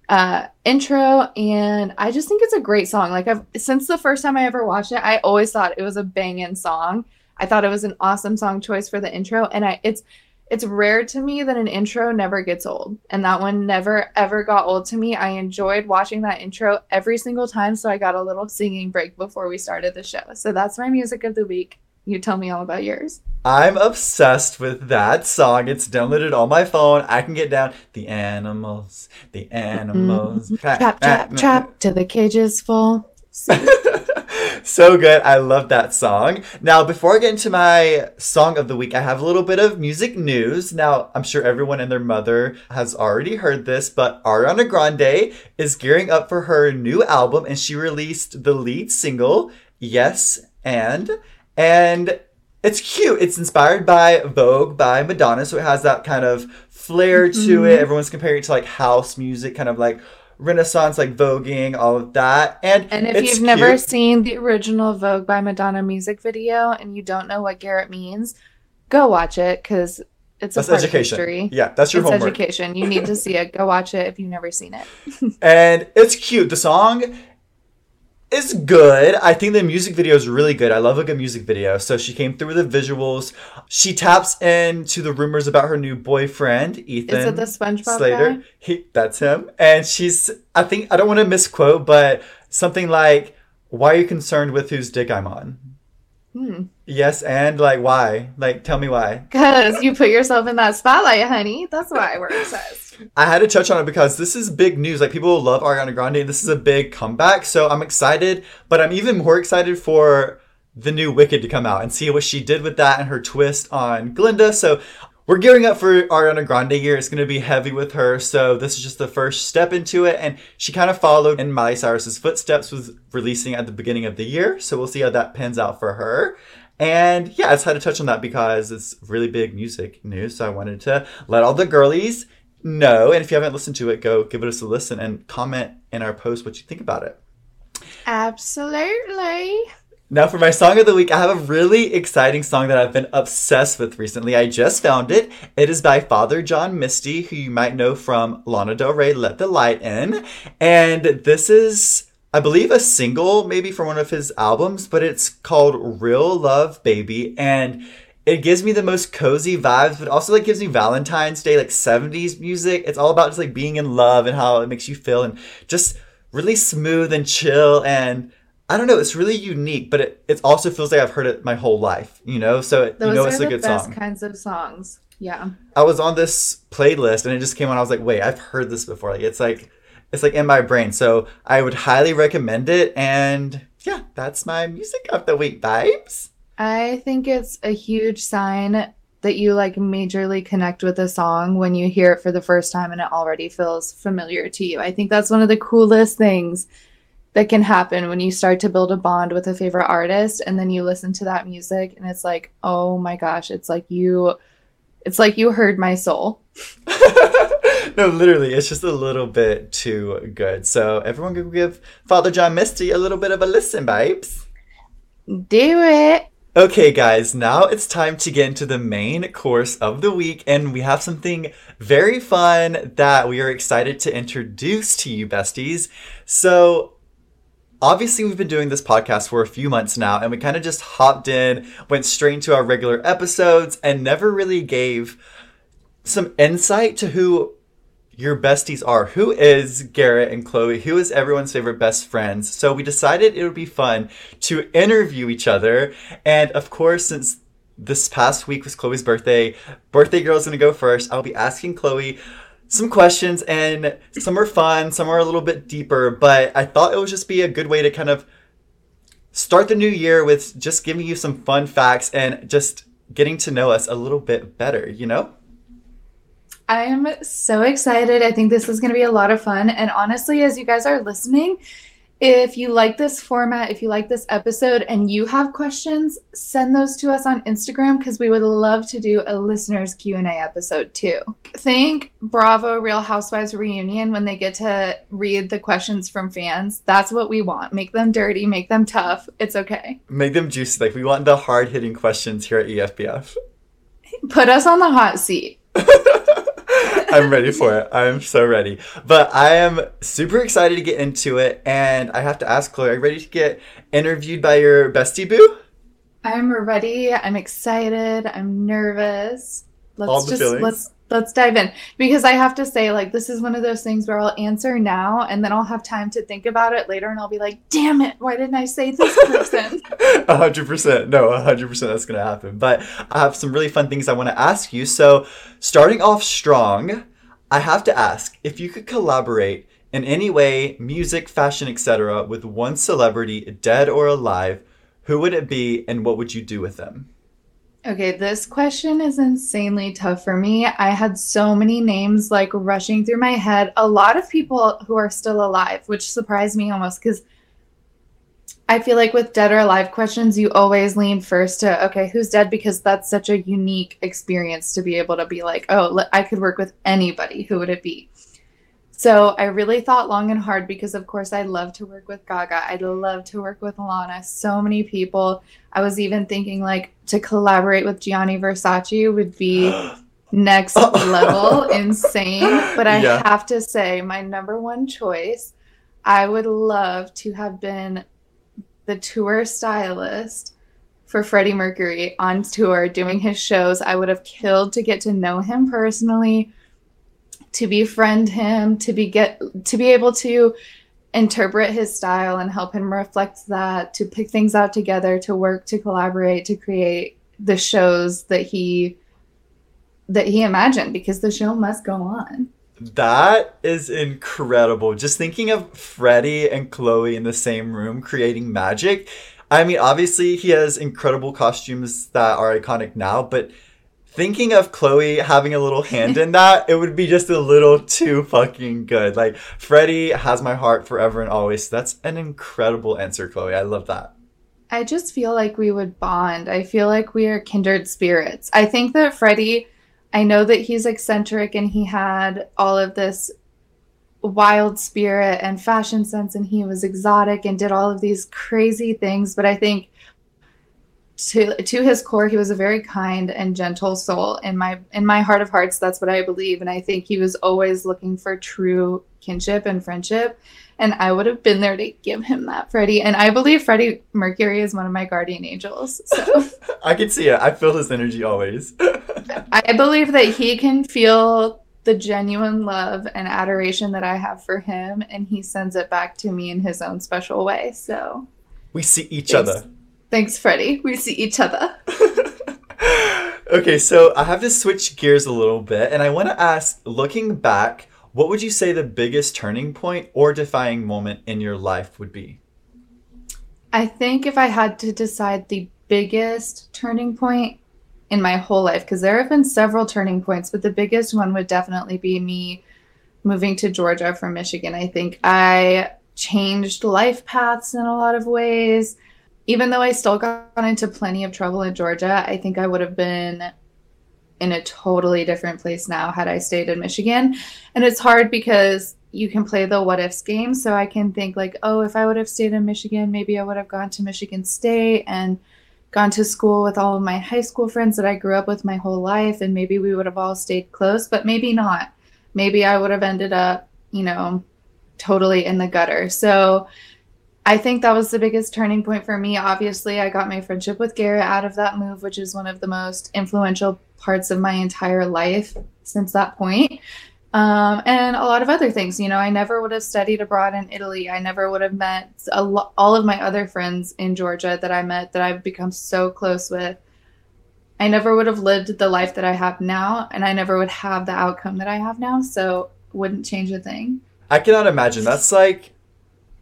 uh intro and i just think it's a great song. Like i've since the first time i ever watched it i always thought it was a banging song. I thought it was an awesome song choice for the intro and i it's it's rare to me that an intro never gets old and that one never ever got old to me. I enjoyed watching that intro every single time so i got a little singing break before we started the show. So that's my music of the week you tell me all about yours I'm obsessed with that song. It's downloaded on my phone. I can get down the animals, the animals. trap trap trap till the cage is full [LAUGHS] so good. I love that song. Now, before I get into my song of the week, I have a little bit of music news. Now, I'm sure everyone and their mother has already heard this, but Ariana Grande is gearing up for her new album and she released the lead single, Yes and. And it's cute. It's inspired by Vogue by Madonna, so it has that kind of flair to mm-hmm. it. Everyone's comparing it to like house music, kind of like Renaissance, like voguing, all of that. And And if you've never seen the original Vogue by Madonna music video and you don't know what Garrett means, go watch it because it's a that's education. history. Yeah, that's your homework. it's homework. education. You need to see it. Go watch it if you've never seen it. [LAUGHS] And it's cute. The song is good. I think the music video is really good. I love a good music video. So she came through with the visuals. She taps into the rumors about her new boyfriend, Ethan. Is it the SpongeBob Slater. guy? He, that's him. And she's, I think, I don't want to misquote, but something like, why are you concerned with whose dick I'm on? Hmm. Yes, and like, why? Like, tell me why. [LAUGHS] Because you put yourself in that spotlight, honey. That's why we're obsessed. I had to touch on it because this is big news. Like people love Ariana Grande, this is a big comeback. So I'm excited, but I'm even more excited for the new Wicked to come out and see what she did with that and her twist on Glinda. So we're gearing up for Ariana Grande year. It's going to be heavy with her. So this is just the first step into it, and she kind of followed in Miley Cyrus's footsteps with releasing at the beginning of the year. So we'll see how that pans out for her. And yeah, I just had to touch on that because it's really big music news. So I wanted to let all the girlies know. And if you haven't listened to it, go give it us a listen and comment in our post what you think about it. Absolutely. Now, for my song of the week, I have a really exciting song that I've been obsessed with recently. I just found it. It is by Father John Misty, who you might know from Lana Del Rey, Let the Light In. And this is, I believe, a single maybe from one of his albums, but it's called Real Love Baby. And it gives me the most cozy vibes, but also like gives me Valentine's Day, like 70s music. It's all about just like being in love and how it makes you feel and just really smooth and chill and I don't know, it's really unique, but it, it also feels like I've heard it my whole life, you know? So Those you know it's a good best song. kinds of songs. Yeah. I was on this playlist and it just came on. I was like, wait, I've heard this before. Like it's like it's like in my brain. So I would highly recommend it. And yeah, that's my music of the week vibes. I think it's a huge sign that you like majorly connect with a song when you hear it for the first time and it already feels familiar to you. I think that's one of the coolest things that can happen when you start to build a bond with a favorite artist and then you listen to that music and it's like, "Oh my gosh, it's like you it's like you heard my soul." [LAUGHS] [LAUGHS] no, literally, it's just a little bit too good. So everyone go give Father John Misty a little bit of a listen, babes. Do it. Okay, guys, now it's time to get into the main course of the week, and we have something very fun that we are excited to introduce to you, besties. So, obviously, we've been doing this podcast for a few months now, and we kind of just hopped in, went straight into our regular episodes, and never really gave some insight to who your besties are. Who is Garrett and Chloe? Who is everyone's favorite best friends? So we decided it would be fun to interview each other. And of course, since this past week was Chloe's birthday, birthday girl's gonna go first. I'll be asking Chloe some questions, and some are fun, some are a little bit deeper, but I thought it would just be a good way to kind of start the new year with just giving you some fun facts and just getting to know us a little bit better, you know? I am so excited. I think this is going to be a lot of fun. And honestly, as you guys are listening, if you like this format, if you like this episode and you have questions, send those to us on Instagram because we would love to do a listeners Q&A episode too. Think Bravo Real Housewives reunion when they get to read the questions from fans. That's what we want. Make them dirty, make them tough. It's okay. Make them juicy. Like we want the hard hitting questions here at EFBF. Put us on the hot seat. [LAUGHS] I'm ready for it. I'm so ready. But I am super excited to get into it. And I have to ask Chloe, are you ready to get interviewed by your bestie boo? I'm ready. I'm excited. I'm nervous. Let's All the just feelings. let's let's dive in because I have to say like this is one of those things where I'll answer now and then I'll have time to think about it later and I'll be like, "Damn it, why didn't I say this person?" [LAUGHS] A hundred percent. No, a hundred percent that's gonna happen. But I have some really fun things I want to ask you. So starting off strong, I have to ask if you could collaborate in any way, music, fashion, etc., with one celebrity, dead or alive, who would it be and what would you do with them? Okay, this question is insanely tough for me. I had so many names like rushing through my head. A lot of people who are still alive, which surprised me almost because I feel like with dead or alive questions, you always lean first to, okay, who's dead? Because that's such a unique experience to be able to be like, oh, I could work with anybody. Who would it be? So I really thought long and hard because, of course, I love to work with Gaga. I'd love to work with Lana. So many people. I was even thinking like to collaborate with Gianni Versace would be [GASPS] next level [LAUGHS] insane. But I Yeah. have to say, my number one choice, I would love to have been the tour stylist for Freddie Mercury on tour doing his shows. I would have killed to get to know him personally, to befriend him, to be get to be able to interpret his style and help him reflect that, to pick things out together, to work, to collaborate, to create the shows that he that he imagined because the show must go on. That is incredible. Just thinking of Freddie and Chloe in the same room creating magic. I mean, obviously, he has incredible costumes that are iconic now, but thinking of Chloe having a little hand in that, it would be just a little too fucking good. Like, Freddie has my heart forever and always. That's an incredible answer, Chloe. I love that. I just feel like we would bond. I feel like we are kindred spirits. I think that Freddie, I know that he's eccentric and he had all of this wild spirit and fashion sense and he was exotic and did all of these crazy things, but I think to to his core he was a very kind and gentle soul in my in my heart of hearts that's what I believe and I think he was always looking for true kinship and friendship and I would have been there to give him that, Freddie. And I believe Freddie Mercury is one of my guardian angels. So [LAUGHS] I can see it. I feel his energy always. [LAUGHS] I believe that he can feel the genuine love and adoration that I have for him, and he sends it back to me in his own special way. So We see each Thanks. other. Thanks, Freddie. We see each other. [LAUGHS] okay, so I have to switch gears a little bit, and I want to ask looking back, what would you say the biggest turning point or defining moment in your life would be? I think if I had to decide the biggest turning point in my whole life, because there have been several turning points, but the biggest one would definitely be me moving to Georgia from Michigan. I think I changed life paths in a lot of ways. Even though I still got into plenty of trouble in Georgia, I think I would have been in a totally different place now had I stayed in Michigan. And it's hard because you can play the what ifs game. So I can think, like, oh, if I would have stayed in Michigan, maybe I would have gone to Michigan State and gone to school with all of my high school friends that I grew up with my whole life. And maybe we would have all stayed close, but maybe not. Maybe I would have ended up, you know, totally in the gutter. So I think that was the biggest turning point for me. Obviously, I got my friendship with Garrett out of that move, which is one of the most influential parts of my entire life since that point. Um, and a lot of other things. You know, I never would have studied abroad in Italy. I never would have met lo- all of my other friends in Georgia that I met that I've become so close with. I never would have lived the life that I have now, and I never would have the outcome that I have now. So, wouldn't change a thing. I cannot imagine. That's like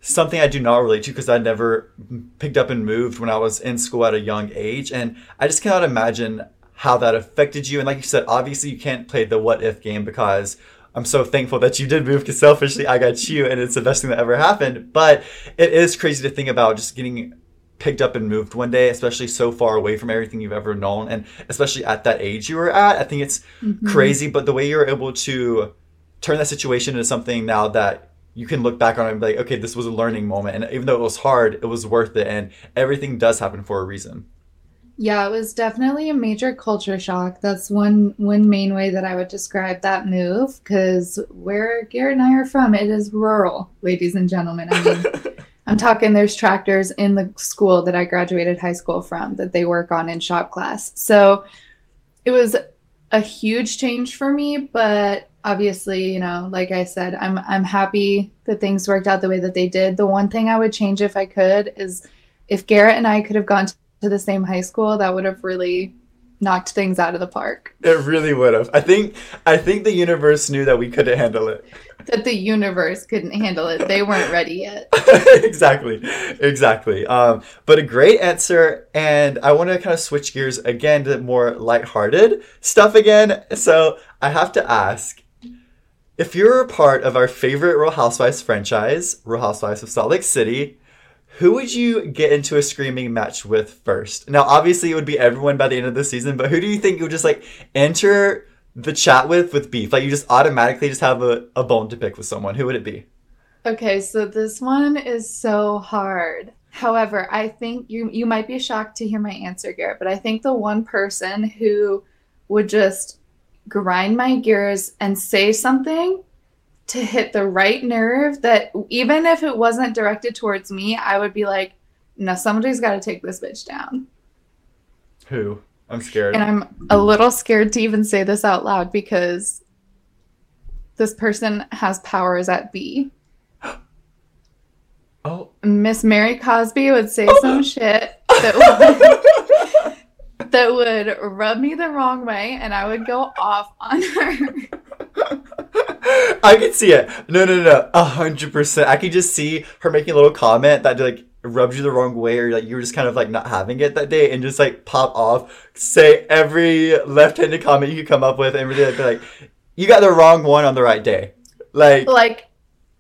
something I do not relate to because I never picked up and moved when I was in school at a young age. And I just cannot imagine how that affected you. And like you said, obviously you can't play the what if game because I'm so thankful that you did move because selfishly I got you and it's the best thing that ever happened. But it is crazy to think about just getting picked up and moved one day, especially so far away from everything you've ever known. And especially at that age you were at, I think it's mm-hmm. crazy. But the way you're able to turn that situation into something now that you can look back on it and be like, okay, this was a learning moment. And even though it was hard, it was worth it. And everything does happen for a reason. Yeah, it was definitely a major culture shock. That's one one main way that I would describe that move. Because where Garrett and I are from, it is rural, ladies and gentlemen. I mean, [LAUGHS] I'm talking there's tractors in the school that I graduated high school from that they work on in shop class. So it was a huge change for me, but obviously, you know, like I said, I'm I'm happy that things worked out the way that they did. The one thing I would change if I could is if Garrett and I could have gone to the same high school, that would have really knocked things out of the park. It really would have. I think I think the universe knew that we couldn't handle it. That the universe couldn't handle it. They weren't ready yet. [LAUGHS] exactly. Exactly. Um, but a great answer and I want to kind of switch gears again to more lighthearted stuff again. So, I have to ask if you're a part of our favorite Real Housewives franchise, Real Housewives of Salt Lake City, who would you get into a screaming match with first? Now, obviously, it would be everyone by the end of the season, but who do you think you would just like enter the chat with with beef? Like, you just automatically just have a, a bone to pick with someone. Who would it be? Okay, so this one is so hard. However, I think you you might be shocked to hear my answer, Garrett, but I think the one person who would just grind my gears and say something to hit the right nerve that even if it wasn't directed towards me, I would be like, no, somebody's got to take this bitch down. Who? I'm scared. And I'm a little scared to even say this out loud because this person has powers at B. [GASPS] Oh. Miss Mary Cosby would say oh. some shit that [LAUGHS] would, that would rub me the wrong way and I would go off on her. [LAUGHS] I can see it. No, no, no, a hundred percent. I can just see her making a little comment that like rubs you the wrong way, or like you were just kind of like not having it that day, and just like pop off, say every left-handed comment you could come up with, and really be like, you got the wrong one on the right day. Like, like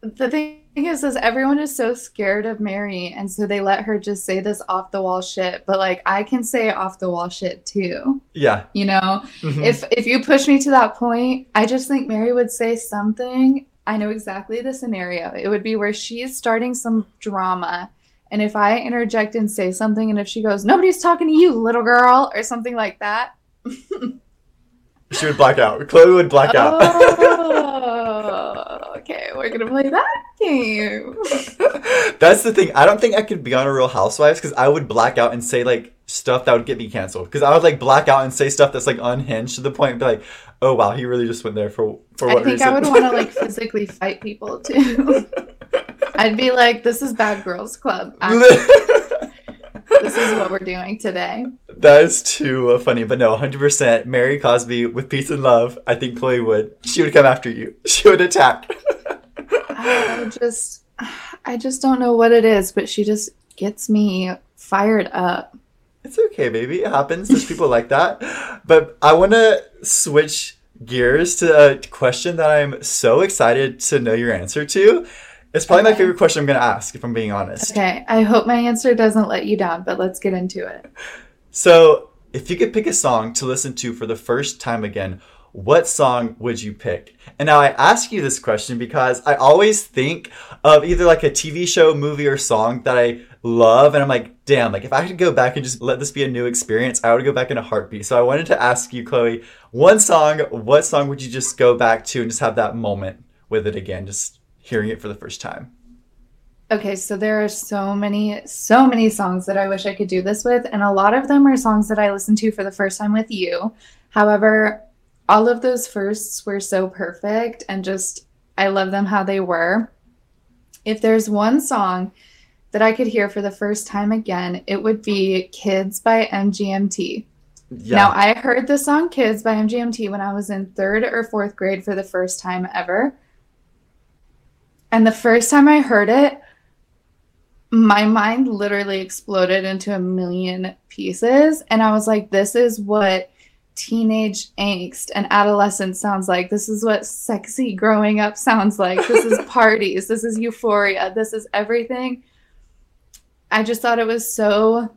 the thing thing is, is everyone is so scared of Mary, and so they let her just say this off the wall shit. But like, I can say off the wall shit too. Yeah. You know, mm-hmm. if if you push me to that point, I just think Mary would say something. I know exactly the scenario. It would be where she's starting some drama. And if I interject and say something, and if she goes, Nobody's talking to you, little girl, or something like that. [LAUGHS] she would black out. Chloe would black out. oh, okay, we're gonna play that game. [LAUGHS] That's the thing. I don't think I could be on a Real Housewives because I would black out and say like stuff that would get me canceled. Because I would like black out and say stuff that's like unhinged to the point and be like, "Oh wow, he really just went there for for what I think reason?" I would want to like [LAUGHS] physically fight people too. [LAUGHS] I'd be like, "This is Bad Girls Club." This is what we're doing today. That is too uh, funny, but no, 100% Mary Cosby with peace and love. I think Chloe would. She would come after you. [LAUGHS] She would attack. I just, I just don't know what it is, but she just gets me fired up. It's okay, baby. It happens. There's people like that. But I want to switch gears to a question that I'm so excited to know your answer to. It's probably Okay. my favorite question I'm going to ask, if I'm being honest. Okay, I hope my answer doesn't let you down, but let's get into it. [LAUGHS] So, if you could pick a song to listen to for the first time again, what song would you pick? And now I ask you this question because I always think of either like a TV show, movie, or song that I love, and I'm like, damn, like if I could go back and just let this be a new experience, I would go back in a heartbeat. So I wanted to ask you, Chloe, one song, what song would you just go back to and just have that moment with it again, just hearing it for the first time? Okay, so there are so many, so many songs that I wish I could do this with, and a lot of them are songs that I listened to for the first time with you. However, all of those firsts were so perfect and just I love them how they were. If there's one song that I could hear for the first time again, it would be Kids by MGMT. Yeah. Now, I heard the song Kids by MGMT when I was in third or fourth grade for the first time ever. And the first time I heard it, my mind literally exploded into a million pieces. And I was like, this is what teenage angst and adolescence sounds like. This is what sexy growing up sounds like. This is [LAUGHS] parties. This is euphoria. This is everything. I just thought it was so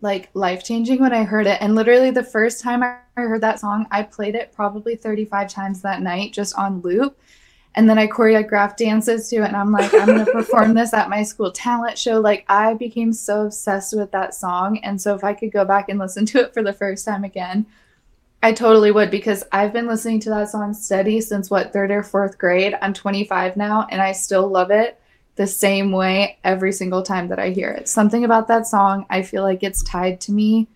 like life changing when I heard it. And literally, the first time I heard that song, I played it probably 35 times that night just on loop. And then I choreographed dances to it. And I'm like, I'm going [LAUGHS] to perform this at my school talent show. Like, I became so obsessed with that song. And so, if I could go back and listen to it for the first time again, I totally would because I've been listening to that song steady since what, third or fourth grade. I'm 25 now and I still love it the same way every single time that I hear it. Something about that song, I feel like it's tied to me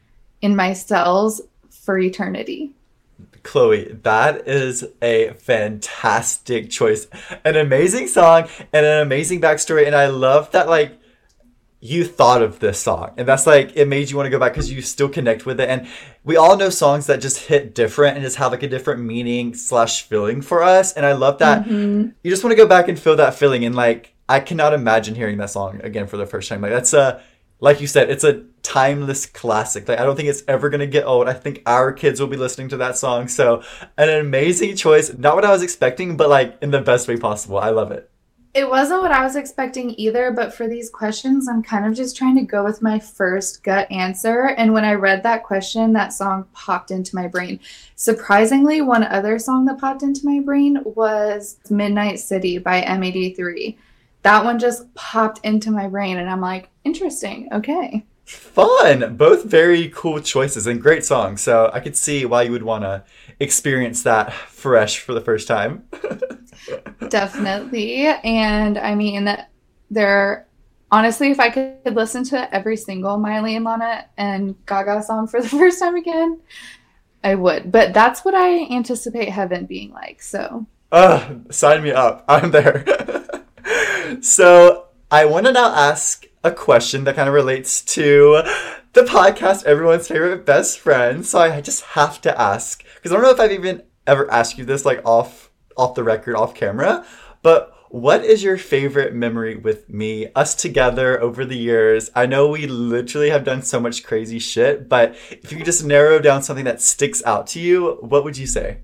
in my cells for eternity. Chloe, that is a fantastic choice. An amazing song and an amazing backstory. And I love that, like, you thought of this song. And that's like, it made you want to go back because you still connect with it. And we all know songs that just hit different and just have like a different meaning slash feeling for us. And I love that Mhm. you just want to go back and feel that feeling. And like, I cannot imagine hearing that song again for the first time. Like, that's a, like you said, it's a timeless classic. Like I don't think it's ever gonna get old. I think our kids will be listening to that song. So an amazing choice. Not what I was expecting, but like in the best way possible. I love it. It wasn't what I was expecting either, but for these questions, I'm kind of just trying to go with my first gut answer. And when I read that question, that song popped into my brain. Surprisingly, one other song that popped into my brain was Midnight City by M83. That one just popped into my brain, and I'm like, interesting. Okay. Fun. Both very cool choices and great songs. So I could see why you would want to experience that fresh for the first time. [LAUGHS] Definitely. And I mean, there, honestly, if I could listen to every single Miley and Lana and Gaga song for [LAUGHS] the first time again, I would. But that's what I anticipate heaven being like. So, Ugh, sign me up. I'm there. [LAUGHS] so I want to now ask a question that kind of relates to the podcast, everyone's favorite best friend. So I just have to ask because I don't know if I've even ever asked you this like off off the record, off camera, but what is your favorite memory with me, us together over the years? I know we literally have done so much crazy shit, but if you could just narrow down something that sticks out to you, what would you say?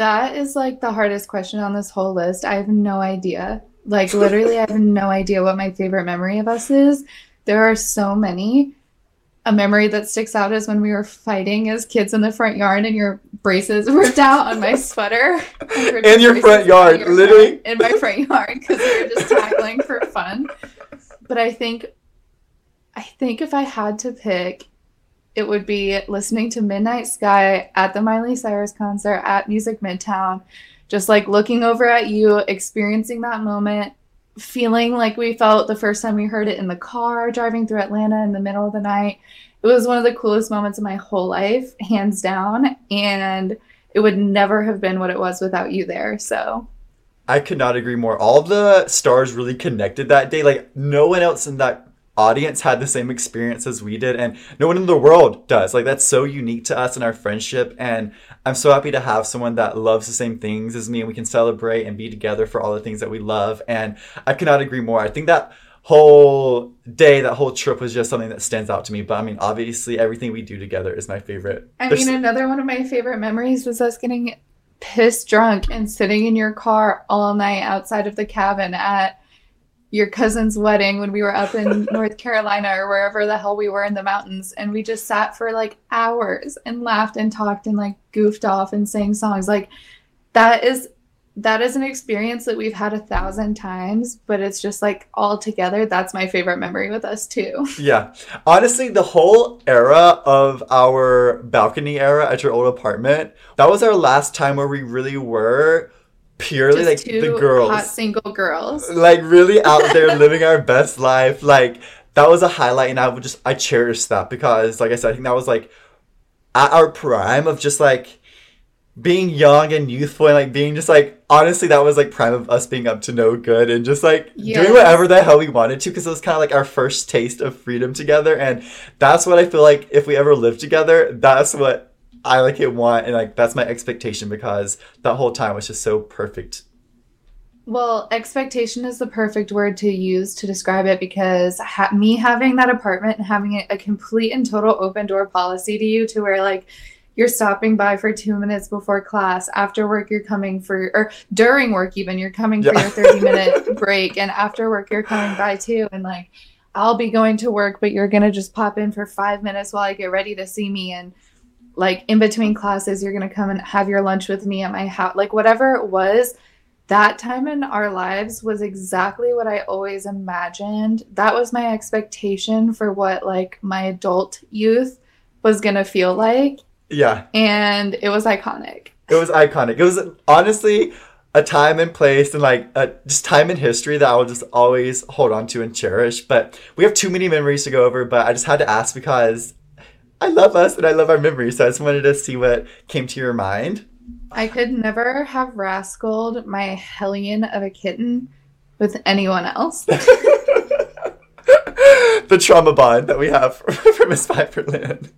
that is like the hardest question on this whole list. I have no idea. Like, literally, I have no idea what my favorite memory of us is. There are so many. A memory that sticks out is when we were fighting as kids in the front yard and your braces ripped out on my sweater. [LAUGHS] In your front yard, your literally? front- In my front yard because we were just tackling for fun. But I think, I think if I had to pick, it would be listening to Midnight Sky at the Miley Cyrus concert at Music Midtown, just like looking over at you, experiencing that moment, feeling like we felt the first time we heard it in the car driving through Atlanta in the middle of the night. It was one of the coolest moments of my whole life, hands down. And it would never have been what it was without you there. So, I could not agree more. All the stars really connected that day. Like no one else in that audience had the same experience as we did and no one in the world does. Like that's so unique to us and our friendship and i'm so happy to have someone that loves the same things as me and we can celebrate and be together for all the things that we love and i cannot agree more. I think that whole day that whole trip was just something that stands out to me but i mean obviously everything we do together is my favorite. I There's- mean, another one of my favorite memories was us getting pissed drunk and sitting in your car all night outside of the cabin at your cousin's wedding when we were up in [LAUGHS] North Carolina or wherever the hell we were in the mountains. And we just sat for like hours and laughed and talked and like goofed off and sang songs. Like that is that is an experience that we've had a thousand times, but it's just like all together. That's my favorite memory with us too. [LAUGHS] Yeah. Honestly, the whole era of our balcony era at your old apartment, that was our last time where we really were purely Just like the girls. hot single girls. like really out there [LAUGHS] living our best life. Like that was a highlight and I would just I cherish that because like I said, I think that was like at our prime of just like being young and youthful and like being just like honestly that was like prime of us being up to no good and just like Yes. doing whatever the hell we wanted to because it was kind of like our first taste of freedom together and that's what I feel like if we ever live together that's what I like it want and like that's my expectation because that whole time was just so perfect Well, expectation is the perfect word to use to describe it because ha- me having that apartment and having a, a complete and total open door policy to you to where like you're stopping by for two minutes before class, after work you're coming for, or during work even you're coming for Yeah. your 30 minute [LAUGHS] break, and after work you're coming by too, and like I'll be going to work, but you're gonna just pop in for five minutes while I get ready to see me and like in between classes you're gonna come and have your lunch with me at my house like whatever it was that time in our lives was exactly what I always imagined. That was my expectation for what like my adult youth was going to feel like yeah and it was iconic. It was iconic. It was honestly a time and place and like a, just time in history that I will just always hold on to and cherish. But we have too many memories to go over. But I just had to ask because I love us and I love our memories. So I just wanted to see what came to your mind. I could never have rascaled my hellion of a kitten with anyone else. [LAUGHS] the trauma bond that we have [LAUGHS] from Miss Piperland.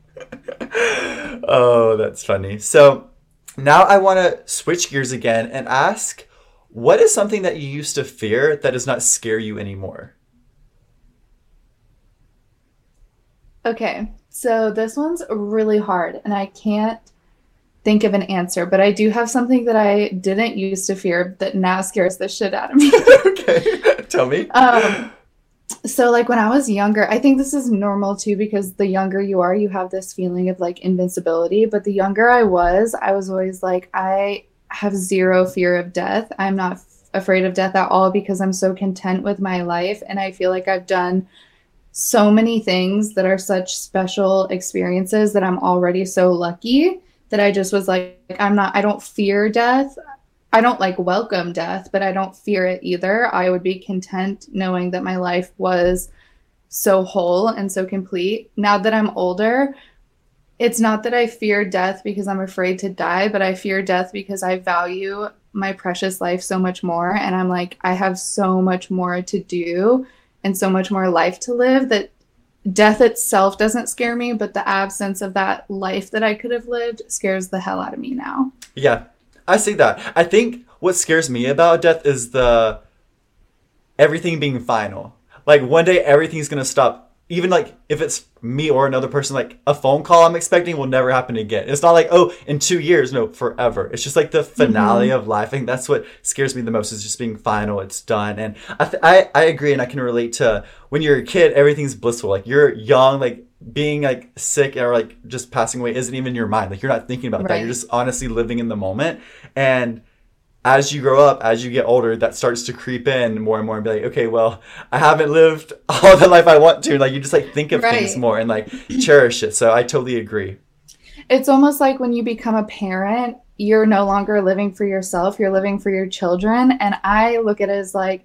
[LAUGHS] oh, that's funny. So now I want to switch gears again and ask what is something that you used to fear that does not scare you anymore? Okay, so this one's really hard and I can't think of an answer, but I do have something that I didn't used to fear that now scares the shit out of me. [LAUGHS] okay, tell me. um, so like when I was younger, I think this is normal too because the younger you are, you have this feeling of like invincibility. But the younger I was, I was always like, I have zero fear of death. I'm not f- afraid of death at all because I'm so content with my life. And I feel like I've done so many things that are such special experiences that I'm already so lucky that I just was like, I'm not, I don't fear death. I don't like welcome death, but I don't fear it either. I would be content knowing that my life was so whole and so complete. Now that I'm older, it's not that I fear death because I'm afraid to die, but I fear death because I value my precious life so much more. And I'm like, I have so much more to do and so much more life to live that death itself doesn't scare me, but the absence of that life that I could have lived scares the hell out of me now. Yeah, I see that. I think what scares me about death is the everything being final. Like one day everything's gonna stop. Even like if it's me or another person, like a phone call I'm expecting will never happen again. It's not like oh in two years, no, forever. It's just like the mm-hmm. finale of life. I think that's what scares me the most is just being final. It's done, and I th- I I agree, and I can relate to when you're a kid, everything's blissful. Like you're young, like being like sick or like just passing away isn't even in your mind. Like you're not thinking about that. You're just honestly living in the moment. And as you grow up, as you get older, that starts to creep in more and more and be like, okay, well, I haven't lived [LAUGHS] all the life I want to. Like you just like think of things more and like cherish it. So I totally agree. It's almost like when you become a parent, you're no longer living for yourself, you're living for your children. And I look at it as like,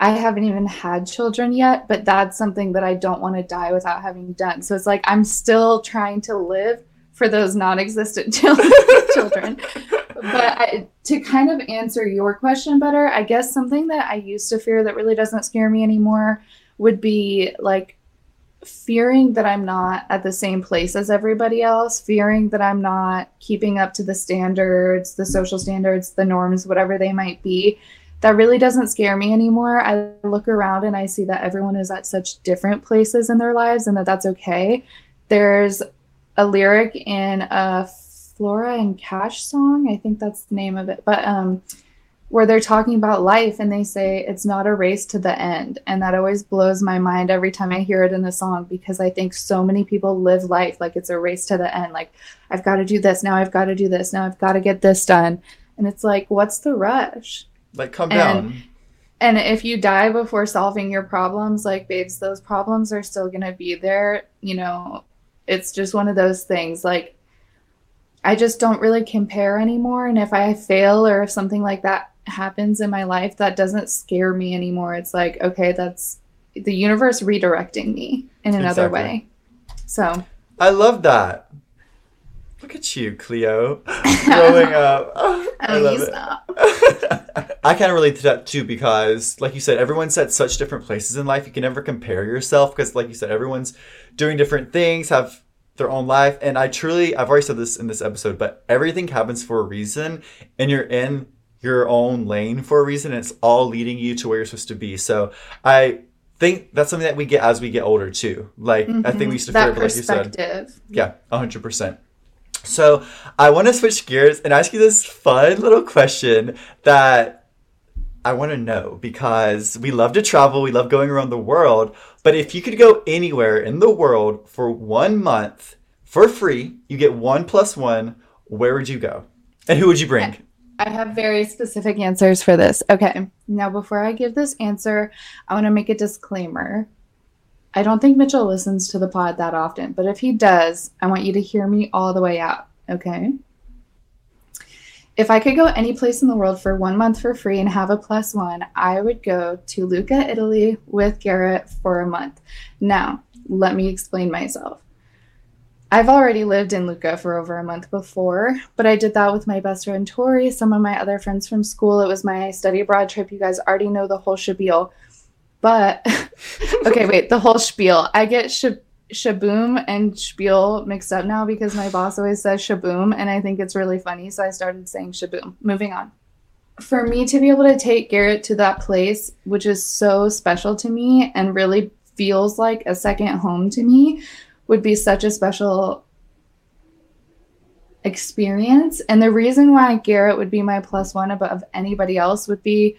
I haven't even had children yet, but that's something that I don't want to die without having done. So it's like I'm still trying to live for those non existent [LAUGHS] children. But I, to kind of answer your question better, I guess something that I used to fear that really doesn't scare me anymore would be like fearing that I'm not at the same place as everybody else, fearing that I'm not keeping up to the standards, the social standards, the norms, whatever they might be, that really doesn't scare me anymore. I look around and I see that everyone is at such different places in their lives and that that's okay. There's a lyric in a Flora and Cash song, I think that's the name of it, but um where they're talking about life and they say it's not a race to the end. And that always blows my mind every time I hear it in the song because I think so many people live life like it's a race to the end. Like, I've got to do this. Now I've got to do this. Now I've got to get this done. And it's like, what's the rush? Like, come And- down. And if you die before solving your problems, like, babes, those problems are still going to be there. You know, it's just one of those things. Like, I just don't really compare anymore. And if I fail or if something like that happens in my life, that doesn't scare me anymore. It's like, okay, that's the universe redirecting me in another Exactly. way. So, I love that. Look at you, Cleo, [LAUGHS] growing up. [LAUGHS] I love it. [LAUGHS] I kind of relate to that too because, like you said, everyone's at such different places in life. You can never compare yourself because, like you said, everyone's doing different things, have their own life. And I truly, I've already said this in this episode, but everything happens for a reason, and you're in your own lane for a reason. And it's all leading you to where you're supposed to be. So I think that's something that we get as we get older too. Like I think we used to mm-hmm. fear, that but like you said, yeah, 100%. So I want to switch gears and ask you this fun little question that I want to know because we love to travel, we love going around the world. But if you could go anywhere in the world for one month for free, you get one plus one, where would you go? And who would you bring? I have very specific answers for this. Okay. Now, before I give this answer, I want to make a disclaimer. I don't think Mitchell listens to the pod that often, but if he does, I want you to hear me all the way out. Okay. If I could go any place in the world for one month for free and have a plus one, I would go to Lucca, Italy with Garrett for a month. Now, let me explain myself. I've already lived in Lucca for over a month before, but I did that with my best friend Tori, some of my other friends from school. It was my study abroad trip. You guys already know the whole spiel. But [LAUGHS] okay, wait, the whole spiel. I get sh- shaboom and spiel mixed up now because my boss always says shaboom, and I think it's really funny. So I started saying shaboom. Moving on. For me to be able to take Garrett to that place, which is so special to me and really feels like a second home to me, would be such a special experience. And the reason why Garrett would be my plus one above anybody else would be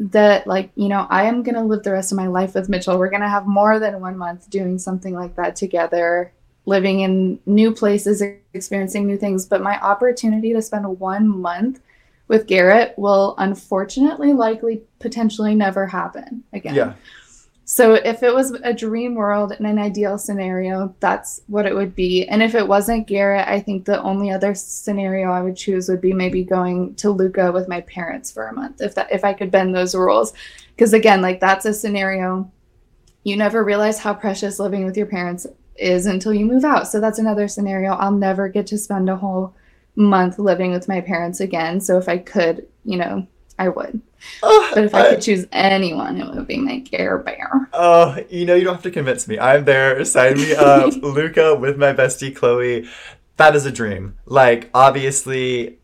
that, like, you know, I am going to live the rest of my life with Mitchell. We're going to have more than one month doing something like that together, living in new places, experiencing new things. But my opportunity to spend one month with Garrett will unfortunately, likely, potentially never happen again. Yeah. So if it was a dream world and an ideal scenario, that's what it would be. And if it wasn't Garrett, I think the only other scenario I would choose would be maybe going to Lucca with my parents for a month if that if I could bend those rules. Because again, like that's a scenario you never realize how precious living with your parents is until you move out. So that's another scenario. I'll never get to spend a whole month living with my parents again. So if I could, you know, I would. Oh, But if I uh, could choose anyone, it would be my Care Bear. Oh, you know, you don't have to convince me. I'm there. Sign me up. [LAUGHS] Lucca with my bestie Chloe. That is a dream. Like, obviously,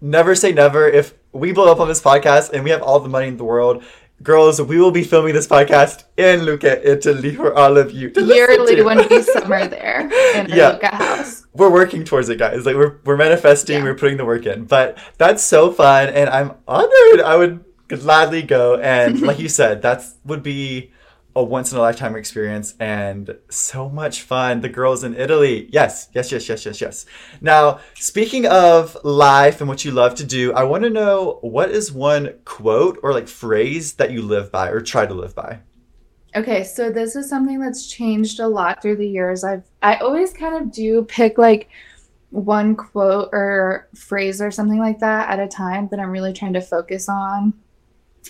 never say never. If we blow up on this podcast and we have all the money in the world, girls, we will be filming this podcast in Lucca, Italy for all of you to Yearly to. when we summer there [LAUGHS] in our Yeah. Lucca house. We're working towards it, guys. Like we're we're manifesting, Yeah. we're putting the work in. But that's so fun, and I'm honored. I would gladly go. And [LAUGHS] like you said, that would be a once in a lifetime experience and so much fun. The girls in Italy, yes, yes, yes, yes, yes, yes. Now, speaking of life and what you love to do, I want to know what is one quote or like phrase that you live by or try to live by. Okay, so this is something that's changed a lot through the years. I've I always kind of do pick like one quote or phrase or something like that at a time that I'm really trying to focus on.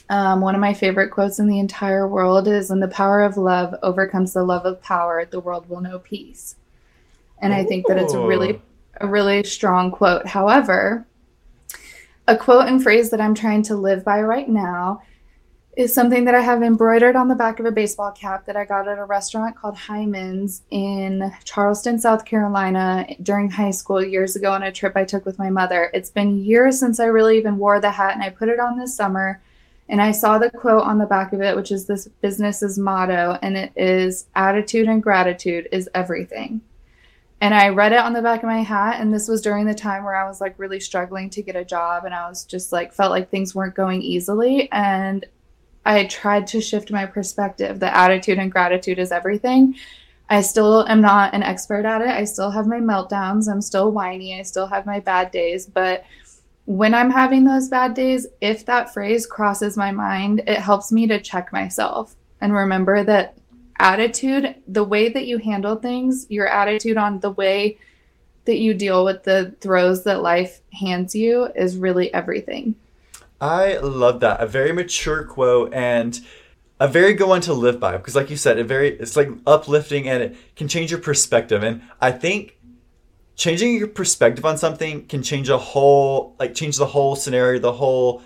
Um, one of my favorite quotes in the entire world is "When the power of love overcomes the love of power, the world will know peace." And I think that it's a really a really strong quote. However, a quote and phrase that I'm trying to live by right now is something that I have embroidered on the back of a baseball cap that I got at a restaurant called Hyman's in Charleston, South Carolina during high school years ago on a trip I took with my mother. It's been years since I really even wore the hat, and I put it on this summer. And I saw the quote on the back of it, which is this business's motto, and it is attitude and gratitude is everything. And I read it on the back of my hat, and this was during the time where I was like really struggling to get a job, and I was just like felt like things weren't going easily. And I tried to shift my perspective. The attitude and gratitude is everything. I still am not an expert at it. I still have my meltdowns. I'm still whiny. I still have my bad days. But when I'm having those bad days, if that phrase crosses my mind, it helps me to check myself and remember that attitude, the way that you handle things, your attitude on the way that you deal with the throws that life hands you is really everything. I love that. A very mature quote and a very good one to live by because like you said, it very it's like uplifting and it can change your perspective. And I think changing your perspective on something can change a whole like change the whole scenario, the whole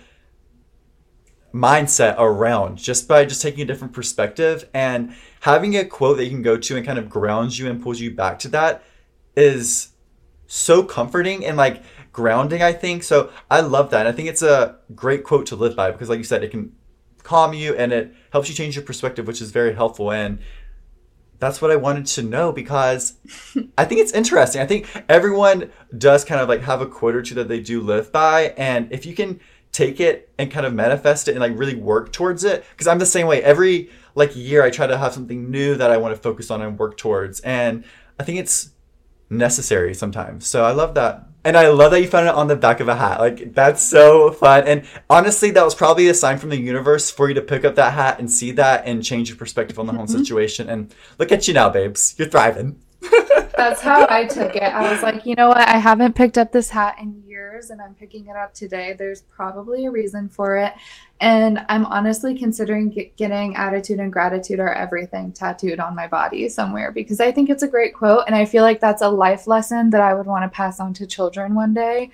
mindset around just by just taking a different perspective and having a quote that you can go to and kind of grounds you and pulls you back to that is so comforting and like grounding, I think. So I love that. And I think it's a great quote to live by because, like you said, it can calm you and it helps you change your perspective, which is very helpful. And that's what I wanted to know because [LAUGHS] I think it's interesting. I think everyone does kind of like have a quote or two that they do live by. And if you can take it and kind of manifest it and like really work towards it, because I'm the same way. Every like year, I try to have something new that I want to focus on and work towards. And I think it's necessary sometimes. So I love that. And I love that you found it on the back of a hat. Like that's so fun. And honestly, that was probably a sign from the universe for you to pick up that hat and see that and change your perspective on the whole mm-hmm. situation. And look at you now, babes. You're thriving. That's how I took it. I was like, you know what? I haven't picked up this hat in years and I'm picking it up today. There's probably a reason for it. And I'm honestly considering get, getting attitude and gratitude are everything tattooed on my body somewhere because I think it's a great quote. And I feel like that's a life lesson that I would want to pass on to children one day.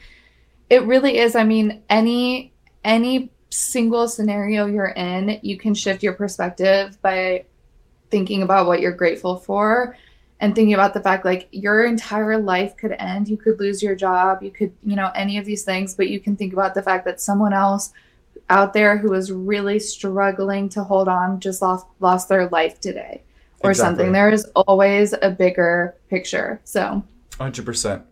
It really is. I mean, any, any single scenario you're in, you can shift your perspective by thinking about what you're grateful for and thinking about the fact like your entire life could end. You could lose your job. You could you know any of these things but you can think about the fact that someone else out there who is really struggling to hold on just lost lost their life today or exactly. something. There is always a bigger picture. So 100%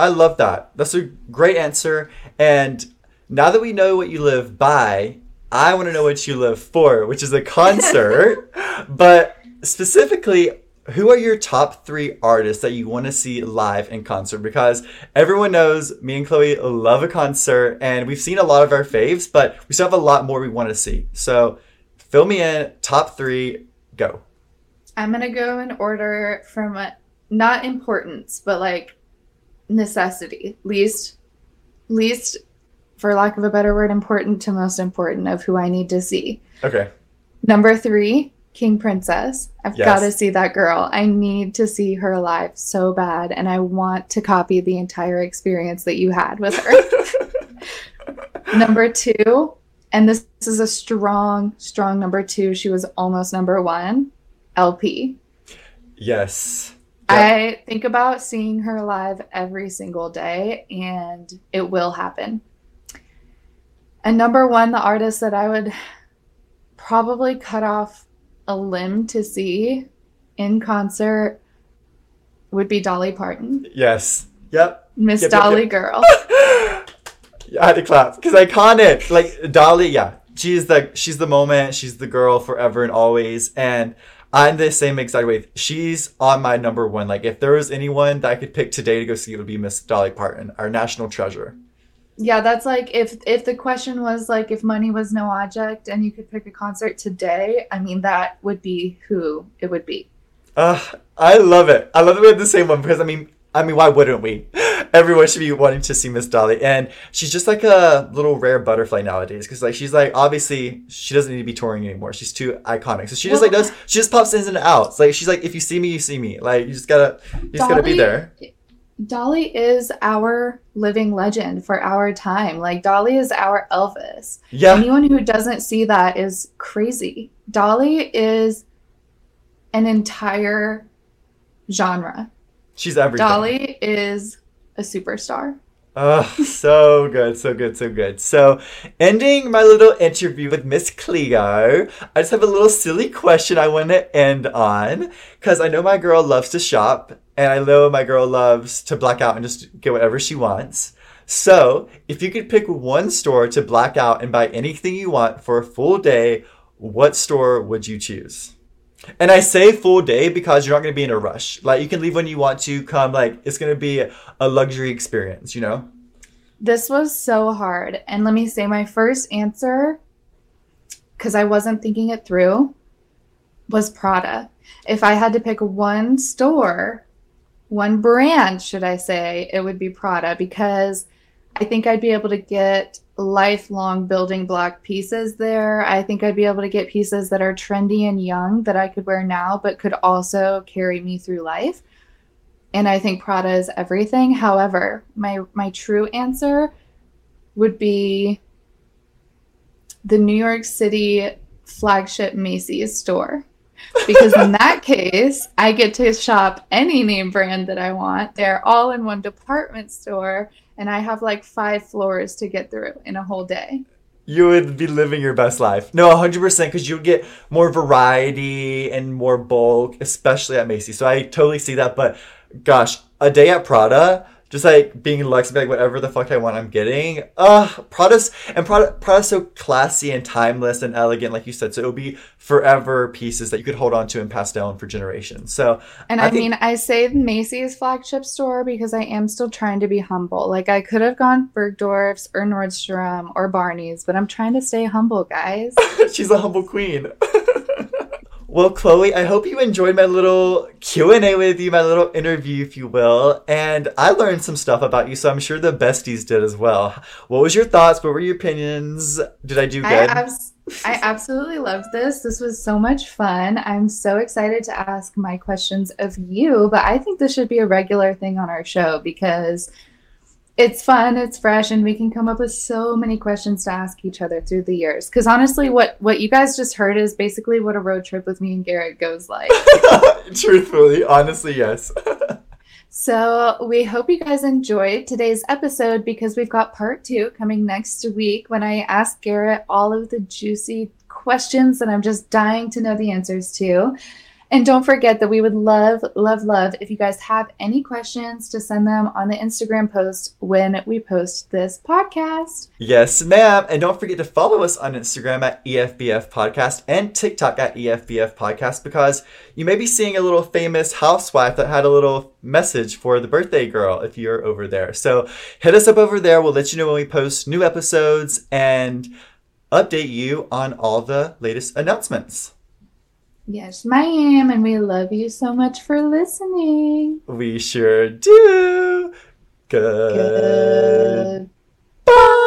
i love that. That's a great answer. And now that we know what you live by i want to know what you live for which is a concert. [LAUGHS] But specifically who are your top three artists that you want to see live in concert? Because everyone knows me and Chloe love a concert, and we've seen a lot of our faves, but we still have a lot more we want to see. So fill me in. Top three, go. I'm gonna go in order from a, not importance, but like necessity. Least, least, for lack of a better word, important to most important of who I need to see. Okay. Number three, King Princess. I've yes. got to see that girl. I need to see her live so bad, and I want to copy the entire experience that you had with her. [LAUGHS] number two, and this, this is a strong, strong number two. She was almost number one. LP. Yes. Yep. I think about seeing her live every single day, and it will happen. And number one, the artist that I would probably cut off a limb to see in concert would be Dolly Parton. Yes. Yep. Miss yep, Dolly yep, yep. Girl. [LAUGHS] I had to clap because iconic. Like Dolly, yeah, she's the she's the moment. She's the girl forever and always. And I'm the same exact way. She's on my number one. Like if there was anyone that I could pick today to go see, it would be Miss Dolly Parton, our national treasure yeah that's like if if the question was like if money was no object and you could pick a concert today i mean that would be who it would be. Uh i love it. I love that we have the same one because i mean i mean why wouldn't we? [LAUGHS] Everyone should be wanting to see miss dolly. And she's just like a little rare butterfly nowadays because like she's like obviously she doesn't need to be touring anymore. She's too iconic. So she just well, like does she just pops in and outs. Like she's like if you see me you see me. Like you just gotta you just dolly, gotta be there Dolly is our living legend for our time. Like Dolly is our Elvis. Yeah. Anyone who doesn't see that is crazy. Dolly is an entire genre. She's everything. Dolly is a superstar. Oh, so good, so good, so good. So, ending my little interview with Miss Cleo, I just have a little silly question I want to end on because I know my girl loves to shop and I know my girl loves to black out and just get whatever she wants. So, if you could pick one store to black out and buy anything you want for a full day, what store would you choose? And I say full day because you're not going to be in a rush. Like you can leave when you want to come like it's going to be a luxury experience, you know? This was so hard. And let me say my first answer cuz I wasn't thinking it through was Prada. If I had to pick one store, one brand, should I say, it would be Prada because I think I'd be able to get lifelong building block pieces there. I think I'd be able to get pieces that are trendy and young that I could wear now, but could also carry me through life. And I think Prada is everything. However, my my true answer would be the New York City flagship Macy's store. Because in that case, I get to shop any name brand that I want. They're all in one department store and I have like five floors to get through in a whole day. You would be living your best life. No, 100% because you would get more variety and more bulk, especially at Macy's. So I totally see that. But gosh, a day at Prada, just like being Lex, like whatever the fuck I want, I'm getting. Uh, Prada's and Prada, Prada's so classy and timeless and elegant, like you said. So it would be forever pieces that you could hold on to and pass down for generations. So, and I, I think, mean, I say Macy's flagship store because I am still trying to be humble. Like I could have gone Bergdorf's or Nordstrom or Barney's, but I'm trying to stay humble, guys. [LAUGHS] She's a humble queen. [LAUGHS] Well, Chloe, I hope you enjoyed my little Q&A with you, my little interview, if you will. And I learned some stuff about you, so I'm sure the besties did as well. What was your thoughts? What were your opinions? Did I do good? I, abs- I absolutely loved this. This was so much fun. I'm so excited to ask my questions of you, but I think this should be a regular thing on our show because – it's fun, it's fresh, and we can come up with so many questions to ask each other through the years. Because honestly, what what you guys just heard is basically what a road trip with me and Garrett goes like. [LAUGHS] Truthfully, honestly, yes. [LAUGHS] so we hope you guys enjoyed today's episode because we've got part two coming next week when I ask Garrett all of the juicy questions that I'm just dying to know the answers to. And don't forget that we would love, love, love if you guys have any questions to send them on the Instagram post when we post this podcast. Yes, ma'am. And don't forget to follow us on Instagram at EFBF Podcast and TikTok at EFBF Podcast because you may be seeing a little famous housewife that had a little message for the birthday girl if you're over there. So hit us up over there. We'll let you know when we post new episodes and update you on all the latest announcements. Yes, ma'am, and we love you so much for listening. We sure do. Good. Good. Bye.